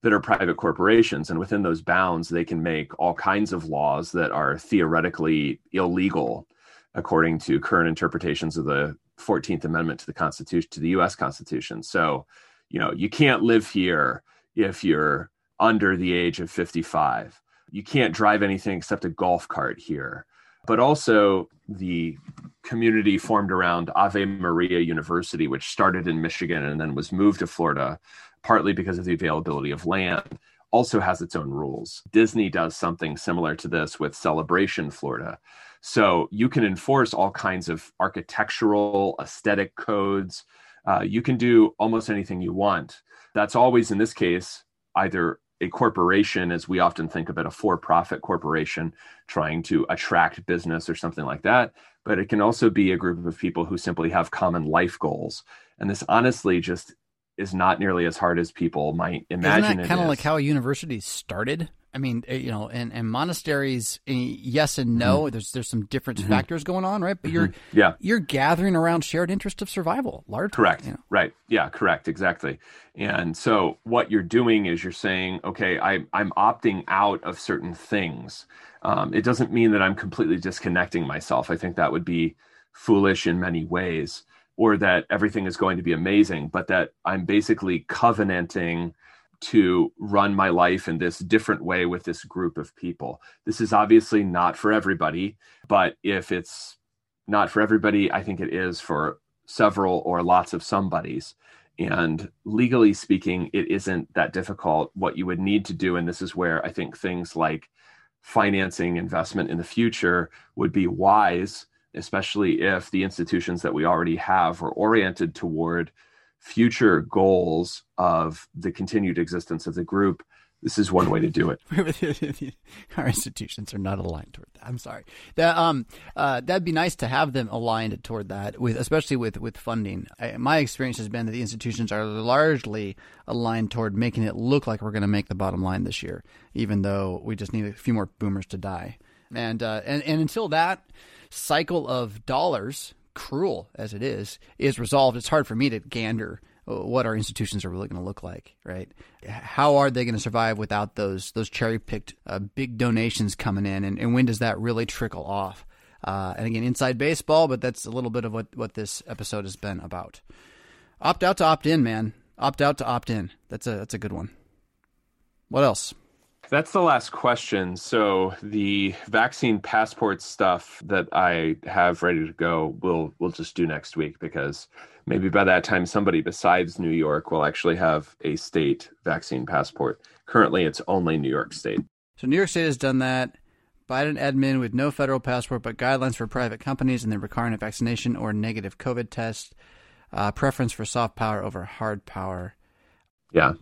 that are private corporations. And within those bounds, they can make all kinds of laws that are theoretically illegal according to current interpretations of the 14th Amendment to the Constitution, to the US Constitution. So, you know, you can't live here if you're under the age of 55. You can't drive anything except a golf cart here. But also, the community formed around Ave Maria University, which started in Michigan and then was moved to Florida, partly because of the availability of land, also has its own rules. Disney does something similar to this with Celebration Florida. So you can enforce all kinds of architectural, aesthetic codes. Uh, you can do almost anything you want. That's always, in this case, either a corporation, as we often think about a for profit corporation trying to attract business or something like that. But it can also be a group of people who simply have common life goals. And this honestly just is not nearly as hard as people might imagine. Isn't that kind of like how a university started? I mean, eh, you know, and, and monasteries, eh, yes and no. Mm-hmm. There's there's some different mm-hmm. factors going on, right? But you're mm-hmm. yeah you're gathering around shared interest of survival, largely. Correct. You know? Right. Yeah. Correct. Exactly. And so what you're doing is you're saying, okay, I I'm opting out of certain things. Um, it doesn't mean that I'm completely disconnecting myself. I think that would be foolish in many ways, or that everything is going to be amazing, but that I'm basically covenanting to run my life in this different way with this group of people. This is obviously not for everybody, but if it's not for everybody, I think it is for several or lots of somebodies. And legally speaking, it isn't that difficult. What you would need to do, and this is where I think things like financing investment in the future would be wise, especially if the institutions that we already have are oriented toward future goals of the continued existence of the group, this is one way to do it. Our institutions are not aligned toward that. I'm sorry. That um uh, that'd be nice to have them aligned toward that, with especially with with funding. I, my experience has been that the institutions are largely aligned toward making it look like we're going to make the bottom line this year, even though we just need a few more boomers to die. And uh, and and until that cycle of dollars cruel as it is, is resolved, it's hard for me to gander what our institutions are really going to look like, right? How are they going to survive without those those cherry picked uh, big donations coming in, and, and when does that really trickle off? Uh, and again, inside baseball, but that's a little bit of what what this episode has been about. Opt out to opt in, man. Opt out to opt in. That's a that's a good one. What else? That's the last question. So the vaccine passport stuff that I have ready to go, we'll we'll just do next week because maybe by that time somebody besides New York will actually have a state vaccine passport. Currently, it's only New York State. So New York State has done that. Biden admin with no federal passport but guidelines for private companies and then requiring a vaccination or negative COVID test. Uh, preference for soft power over hard power. Yeah.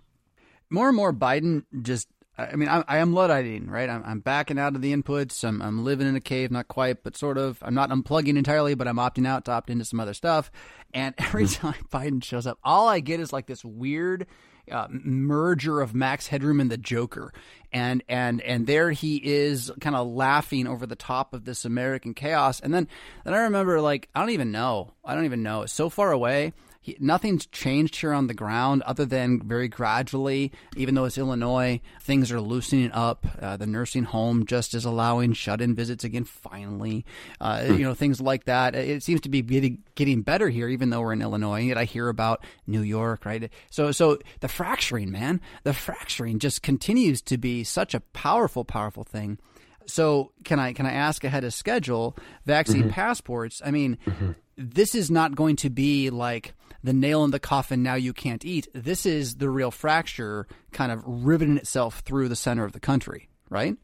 More and more, Biden just I mean, I, I am Ludditing, right? I'm, I'm, backing out of the inputs. I'm, I'm living in a cave, not quite, but sort of. I'm not unplugging entirely, but I'm opting out to opt into some other stuff. And every hmm. time Biden shows up, all I get is like this weird uh, merger of Max Headroom and the Joker, and and and there he is, kind of laughing over the top of this American chaos. And then then I remember, like, I don't even know. I don't even know. It's so far away nothing's changed here on the ground other than very gradually, even though it's Illinois, things are loosening up. Uh, the nursing home just is allowing shut in visits again, finally. Uh, hmm. You know, things like that. It seems to be getting, getting better here, even though we're in Illinois. Yet I hear about New York, right? So, so the fracturing, man, the fracturing just continues to be such a powerful, powerful thing. So can I can I ask ahead of schedule vaccine mm-hmm. passports? I mean, mm-hmm. This is not going to be like the nail in the coffin, now you can't eat. This is the real fracture kind of riveting itself through the center of the country, right?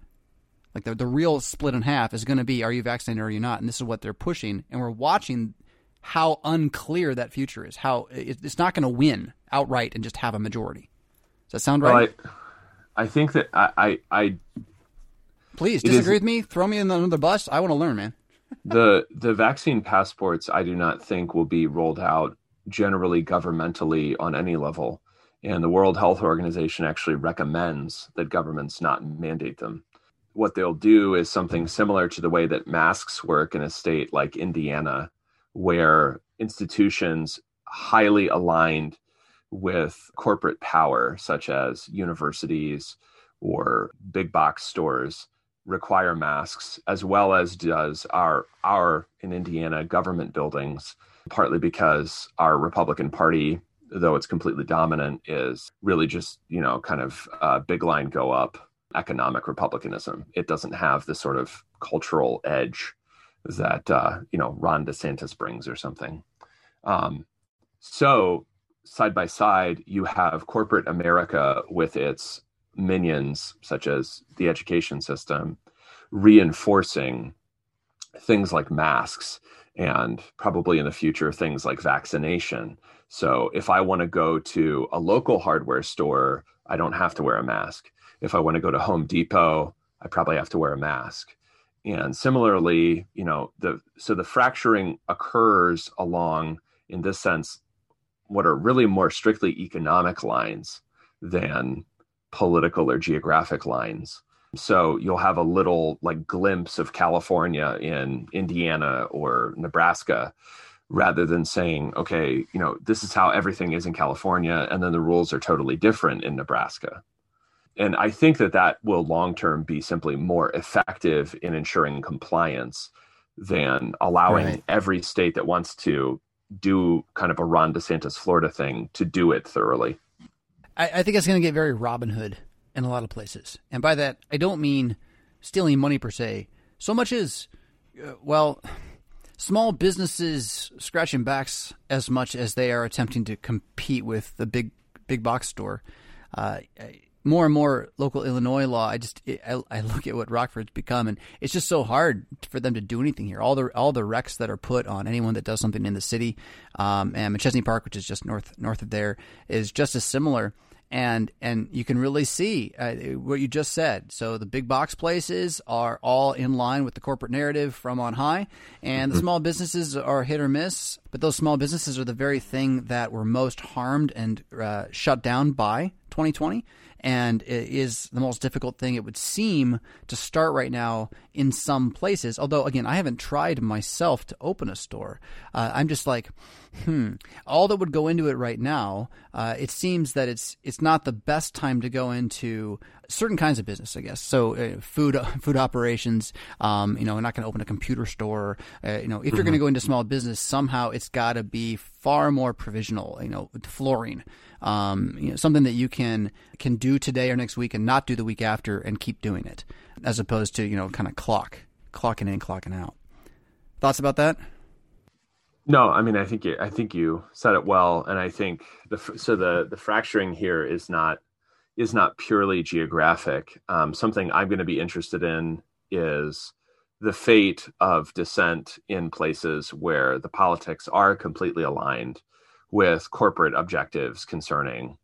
Like the, the real split in half is going to be are you vaccinated or are you not? And this is what they're pushing. And we're watching how unclear that future is. How it's not going to win outright and just have a majority. Does that sound right? Well, I, I, think that I, I, I please disagree is, with me. Throw me in another bus. I want to learn, man. The the vaccine passports, I do not think will be rolled out generally governmentally on any level. And the World Health Organization actually recommends that governments not mandate them. What they'll do is something similar to the way that masks work in a state like Indiana, where institutions highly aligned with corporate power, such as universities or big box stores, require masks, as well as does our our in Indiana government buildings, partly because our Republican Party, though it's completely dominant, is really just you know kind of uh, big line go up economic republicanism. It doesn't have the sort of cultural edge that uh, you know Ron DeSantis brings or something. Um, so side by side, you have corporate America with its minions, such as the education system, reinforcing things like masks and probably in the future things like vaccination. So if I want to go to a local hardware store, I don't have to wear a mask. If I want to go to Home Depot, I probably have to wear a mask. And similarly, you know, the so the fracturing occurs along in this sense what are really more strictly economic lines than political or geographic lines. So you'll have a little like glimpse of California in Indiana or Nebraska rather than saying, okay, you know, this is how everything is in California and then the rules are totally different in Nebraska. And I think that that will long term be simply more effective in ensuring compliance than allowing right. every state that wants to do kind of a Ron DeSantis Florida thing to do it thoroughly. I, I think it's going to get very Robin Hood in a lot of places. And by that, I don't mean stealing money per se, so much as, uh, well, small businesses scratching backs as much as they are attempting to compete with the big big box store. Uh, more and more local Illinois law. I just I, I, look at what Rockford's become, and it's just so hard for them to do anything here. All the all the wrecks that are put on anyone that does something in the city, um, and Machesney Park, which is just north north of there, is just as similar and and you can really see uh, what you just said. So the big box places are all in line with the corporate narrative from on high, and the mm-hmm. small businesses are hit or miss. But those small businesses are the very thing that were most harmed and uh, shut down by 2020 and it is the most difficult thing it would seem to start right now in some places. Although, again, I haven't tried myself to open a store. Uh, I'm just like, hmm, all that would go into it right now. Uh, it seems that it's it's not the best time to go into certain kinds of business, I guess. So, uh, food food operations. Um, you know, we're not going to open a computer store. Uh, you know, if you're going to mm-hmm. go into small business, somehow it's got to be far more provisional. You know, flooring um, you know, something that you can can do today or next week and not do the week after and keep doing it, as opposed to you know kind of clock clocking in, clocking out. Thoughts about that? No, I mean I think you, I think you said it well, and I think the so the the fracturing here is not is not purely geographic. Um, something I'm going to be interested in is the fate of dissent in places where the politics are completely aligned with corporate objectives concerning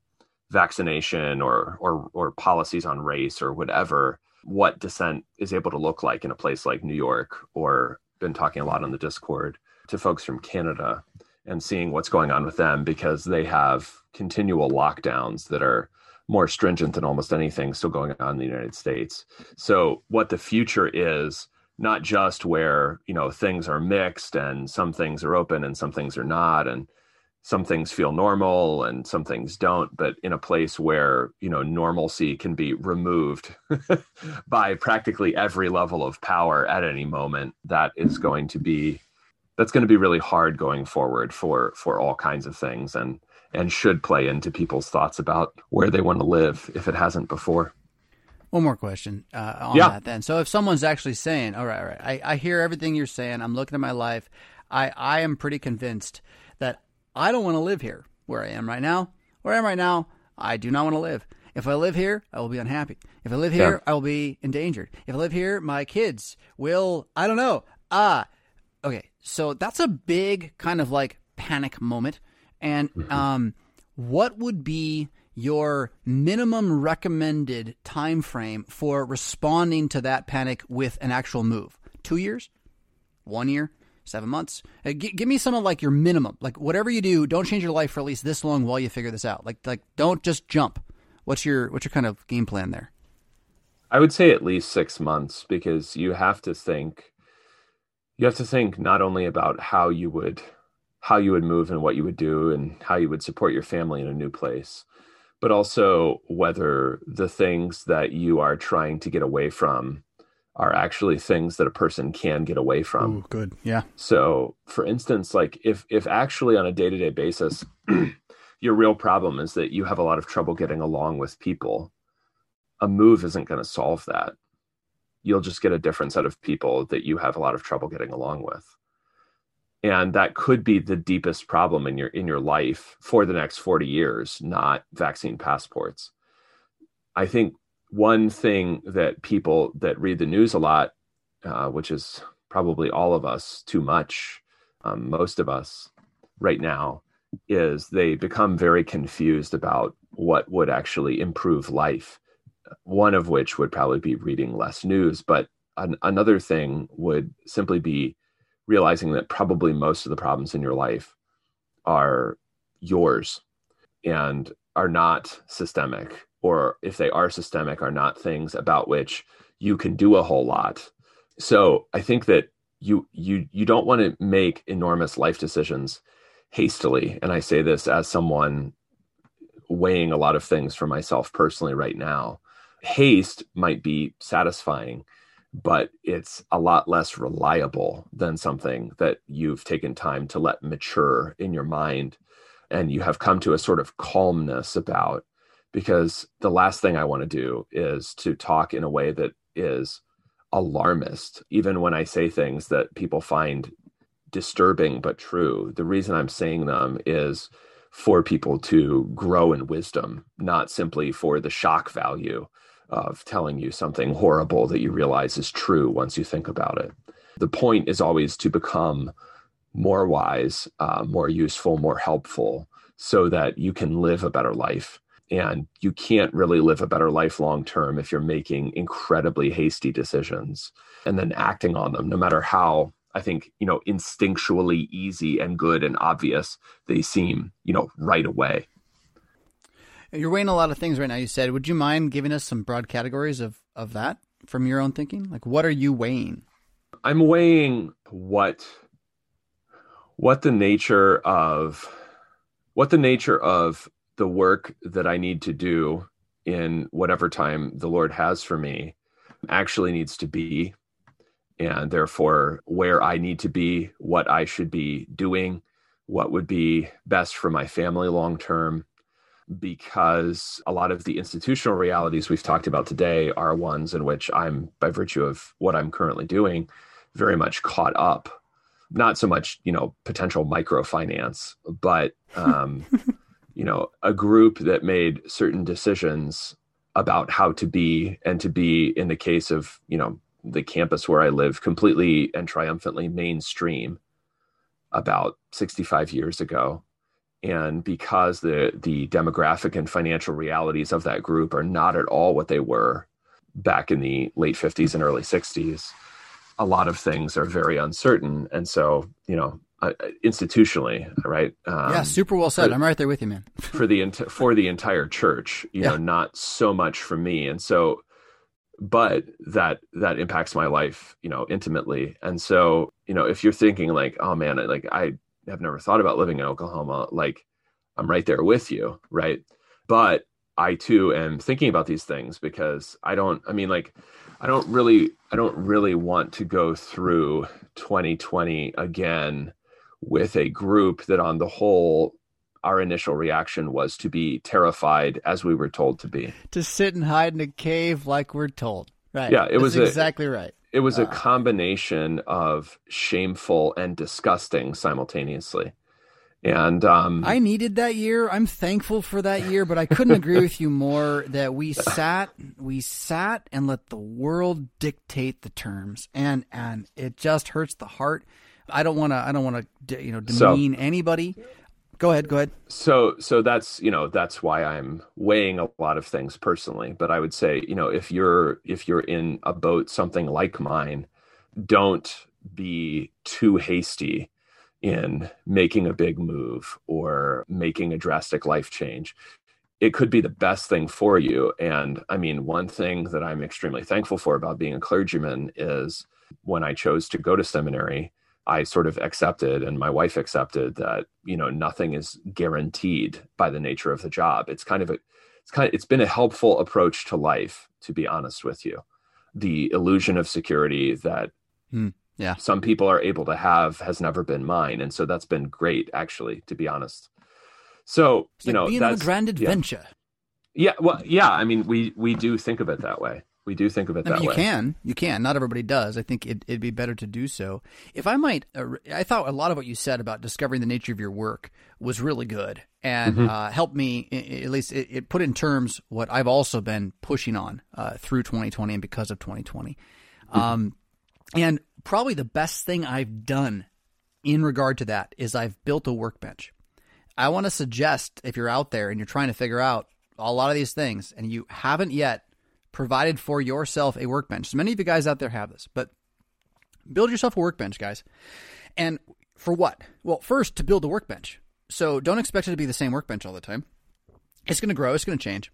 vaccination or or or policies on race or whatever what dissent is able to look like in a place like New York or been talking a lot on the discord to folks from Canada and seeing what's going on with them because they have continual lockdowns that are more stringent than almost anything still going on in the United States. So what the future is not just where, you know, things are mixed and some things are open and some things are not and some things feel normal and some things don't but in a place where you know normalcy can be removed by practically every level of power at any moment that is going to be that's going to be really hard going forward for for all kinds of things and and should play into people's thoughts about where they want to live if it hasn't before. One more question uh, on yeah. that then. So if someone's actually saying all right all right I, I hear everything you're saying i'm looking at my life. I i am pretty convinced that I don't want to live here where I am right now. Where I am right now, I do not want to live. If I live here, I will be unhappy. If I live here, yeah. I will be endangered. If I live here, my kids will, I don't know. Ah, okay. So that's a big kind of like panic moment. And mm-hmm. um, what would be your minimum recommended time frame for responding to that panic with an actual move? Two years? One year? Seven months. Uh, g- give me some of like your minimum. Like whatever you do, don't change your life for at least this long while you figure this out. Like like don't just jump. What's your what's your kind of game plan there? I would say at least six months because you have to think you have to think not only about how you would how you would move and what you would do and how you would support your family in a new place but also whether the things that you are trying to get away from are actually things that a person can get away from. Ooh, good. Yeah. So, for instance, like if if actually on a day-to-day basis your real problem is that you have a lot of trouble getting along with people, a move isn't going to solve that. You'll just get a different set of people that you have a lot of trouble getting along with. And that could be the deepest problem in your in your life for the next 40 years, not vaccine passports. I think one thing that people that read the news a lot, uh, which is probably all of us too much, um, most of us right now, is they become very confused about what would actually improve life. One of which would probably be reading less news, but an, another thing would simply be realizing that probably most of the problems in your life are yours and are not systemic or if they are systemic, are not things about which you can do a whole lot. So I think that you you you don't want to make enormous life decisions hastily. And I say this as someone weighing a lot of things for myself personally right now. Haste might be satisfying, but it's a lot less reliable than something that you've taken time to let mature in your mind and you have come to a sort of calmness about because the last thing I want to do is to talk in a way that is alarmist, even when I say things that people find disturbing but true. The reason I'm saying them is for people to grow in wisdom, not simply for the shock value of telling you something horrible that you realize is true once you think about it. The point is always to become more wise, uh, more useful, more helpful, so that you can live a better life and you can't really live a better life long term if you're making incredibly hasty decisions and then acting on them no matter how i think you know instinctually easy and good and obvious they seem you know right away. You're weighing a lot of things right now you said. Would you mind giving us some broad categories of of that from your own thinking? Like what are you weighing? I'm weighing what what the nature of what the nature of the work that I need to do in whatever time the Lord has for me actually needs to be, and therefore where I need to be, what I should be doing, what would be best for my family long term. Because a lot of the institutional realities we've talked about today are ones in which I'm, by virtue of what I'm currently doing, very much caught up. Not so much, you know, potential microfinance, but um, you know a group that made certain decisions about how to be and to be in the case of you know the campus where i live completely and triumphantly mainstream about 65 years ago. And because the the demographic and financial realities of that group are not at all what they were back in the late 50s and early 60s a lot of things are very uncertain. And so you know uh, institutionally, right? Um, yeah, super well said. For, I'm right there with you, man. for the for the entire church, you yeah. know, not so much for me, and so, but that that impacts my life, you know, intimately. And so, you know, if you're thinking like, oh man, like I have never thought about living in Oklahoma, like I'm right there with you, right? But I too am thinking about these things because I don't. I mean, like, I don't really, I don't really want to go through 2020 again with a group that on the whole our initial reaction was to be terrified as we were told to be. To sit and hide in a cave like we're told. Right. Yeah it That's was exactly a, right. it was uh, a combination of shameful and disgusting simultaneously. And um, I needed that year. I'm thankful for that year, but I couldn't agree with you more that we sat, we sat and let the world dictate the terms, and and it just hurts the heart I don't want to. I don't want to. You know, demean so, anybody. Go ahead. Go ahead. So, so that's you know that's why I'm weighing a lot of things personally. But I would say you know if you're if you're in a boat something like mine, don't be too hasty in making a big move or making a drastic life change it could be the best thing for you. And I mean, one thing that I'm extremely thankful for about being a clergyman is when I chose to go to seminary, I sort of accepted and my wife accepted that, you know, nothing is guaranteed by the nature of the job. It's kind of a, it's kind of, it's been a helpful approach to life, to be honest with you. the illusion of security that Hmm. Yeah. some people are able to have has never been mine. And so that's been great, actually, to be honest. So, It's you like know, being on a that's, grand yeah. adventure. yeah, well, yeah. I mean, we, we do think of it that way. We do think of it I that mean, you way. can, you can. Not everybody does. I think it, it'd be better to do so. If I might, uh, I thought a lot of what you said about discovering the nature of your work was really good and Mm-hmm. uh, helped me. At least it, it put in terms what I've also been pushing on uh, through 2020 and because of 2020. Mm-hmm. Um, and probably the best thing I've done in regard to that is I've built a workbench. I want to suggest if you're out there and you're trying to figure out a lot of these things and you haven't yet provided for yourself a workbench. So many of you guys out there have this, but build yourself a workbench, guys. And for what? Well, first to build a workbench. So don't expect it to be the same workbench all the time. It's going to grow, it's going to change.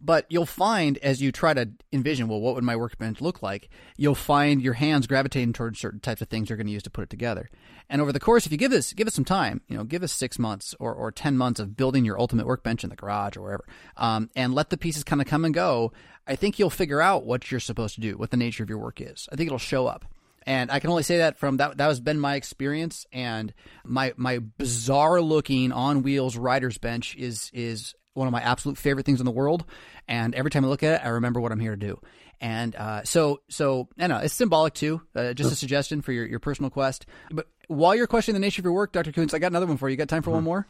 But you'll find as you try to envision, well, what would my workbench look like? You'll find your hands gravitating towards certain types of things you're going to use to put it together. And over the course, if you give this give it some time, you know, give us six months or, or ten months of building your ultimate workbench in the garage or wherever, um, and let the pieces kind of come and go. I think you'll figure out what you're supposed to do, what the nature of your work is. I think it'll show up. And I can only say that from that that has been my experience and my my bizarre looking on wheels writer's bench is is one of my absolute favorite things in the world. And every time I look at it, I remember what I'm here to do. And uh, so so I know it's symbolic too. Uh, just a suggestion for your, your personal quest. But while you're questioning the nature of your work, Dr. Koontz, I got another one for you. You got time for one more?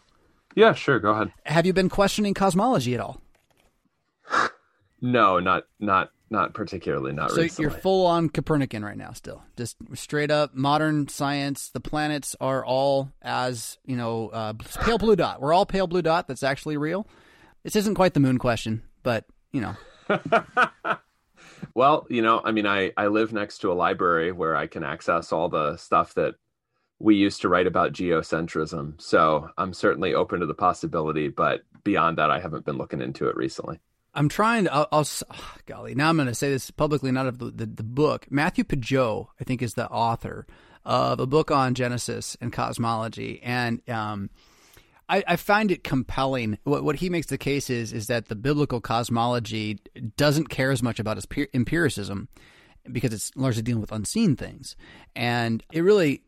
Yeah, sure. Go ahead. Have you been questioning cosmology at all? No, not, not, not particularly. Not So recently. you're full on Copernican right now, still, just straight up modern science. The planets are all as you know, uh, pale blue dot. We're all pale blue dot. That's actually real. This isn't quite the moon question, but you know, Well, you know, I mean, I, I live next to a library where I can access all the stuff that we used to write about geocentrism. So I'm certainly open to the possibility, but beyond that, I haven't been looking into it recently. I'm trying to. I'll, I'll s- oh, golly, now I'm going to say this publicly, not of the, the, the book. Matthieu Pageau, I think, is the author of a book on Genesis and cosmology, and um, I, I find it compelling. What, what he makes the case is is that the biblical cosmology doesn't care as much about empiricism because it's largely dealing with unseen things, and it really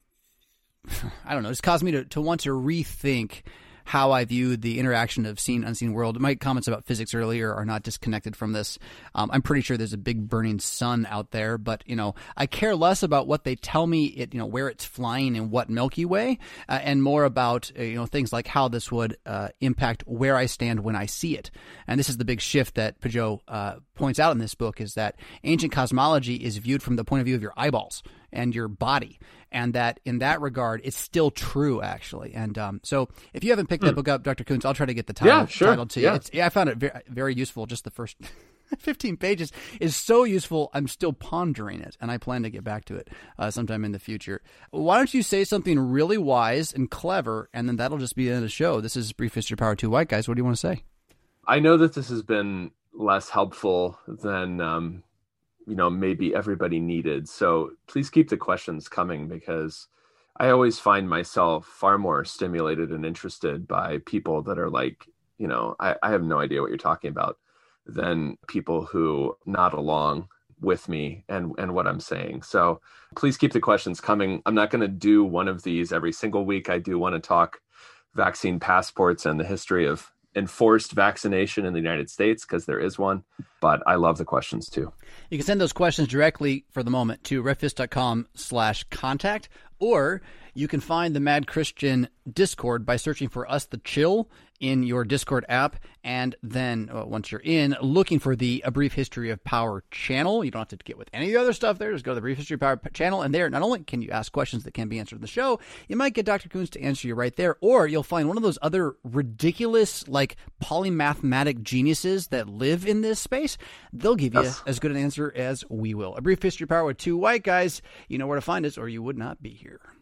I don't know, it's caused me to, to want to rethink how I view the interaction of seen unseen world. My comments about physics earlier are not disconnected from this. Um, I'm pretty sure there's a big burning sun out there, but you know, I care less about what they tell me. It you know where it's flying and what Milky Way, uh, and more about uh, you know things like how this would uh, impact where I stand when I see it. And this is the big shift that Pageau uh, points out in this book: is that ancient cosmology is viewed from the point of view of your eyeballs and your body and that in that regard it's still true actually. And um, so if you haven't picked that book up dr Koontz, i'll try to get the title, Hmm. Yeah, sure. title to you. Yeah. It's, yeah i found it very, very useful just the first 15 pages. Is so useful i'm still pondering it and i plan to get back to it uh, sometime in the future. Why don't you say something really wise and clever and then that'll just be the end of the show. This is brief history power two white guys. What do you want to say? I know that this has been less helpful than um, you know maybe everybody needed. So please keep the questions coming because I always find myself far more stimulated and interested by people that are like, you know, I, I have no idea what you're talking about than people who nod along with me and and what I'm saying. So please keep the questions coming. I'm not going to do one of these every single week. I do want to talk vaccine passports and the history of enforced vaccination in the United States because there is one. But I love the questions too. You can send those questions directly for the moment to revfisk.com slash contact, or you can find the Mad Christian Discord by searching for Us the Chill in your Discord app. And then uh, once you're in, looking for the A Brief History of Power channel. You don't have to get with any of the other stuff there. Just go to the Brief History of Power channel. And there, not only can you ask questions that can be answered in the show, you might get Dr. Koontz to answer you right there, or you'll find one of those other ridiculous, like polymathematic geniuses that live in this space. They'll give you Yes. as good an answer as we will. A Brief History of Power with two white guys. You know where to find us, or you would not be here year.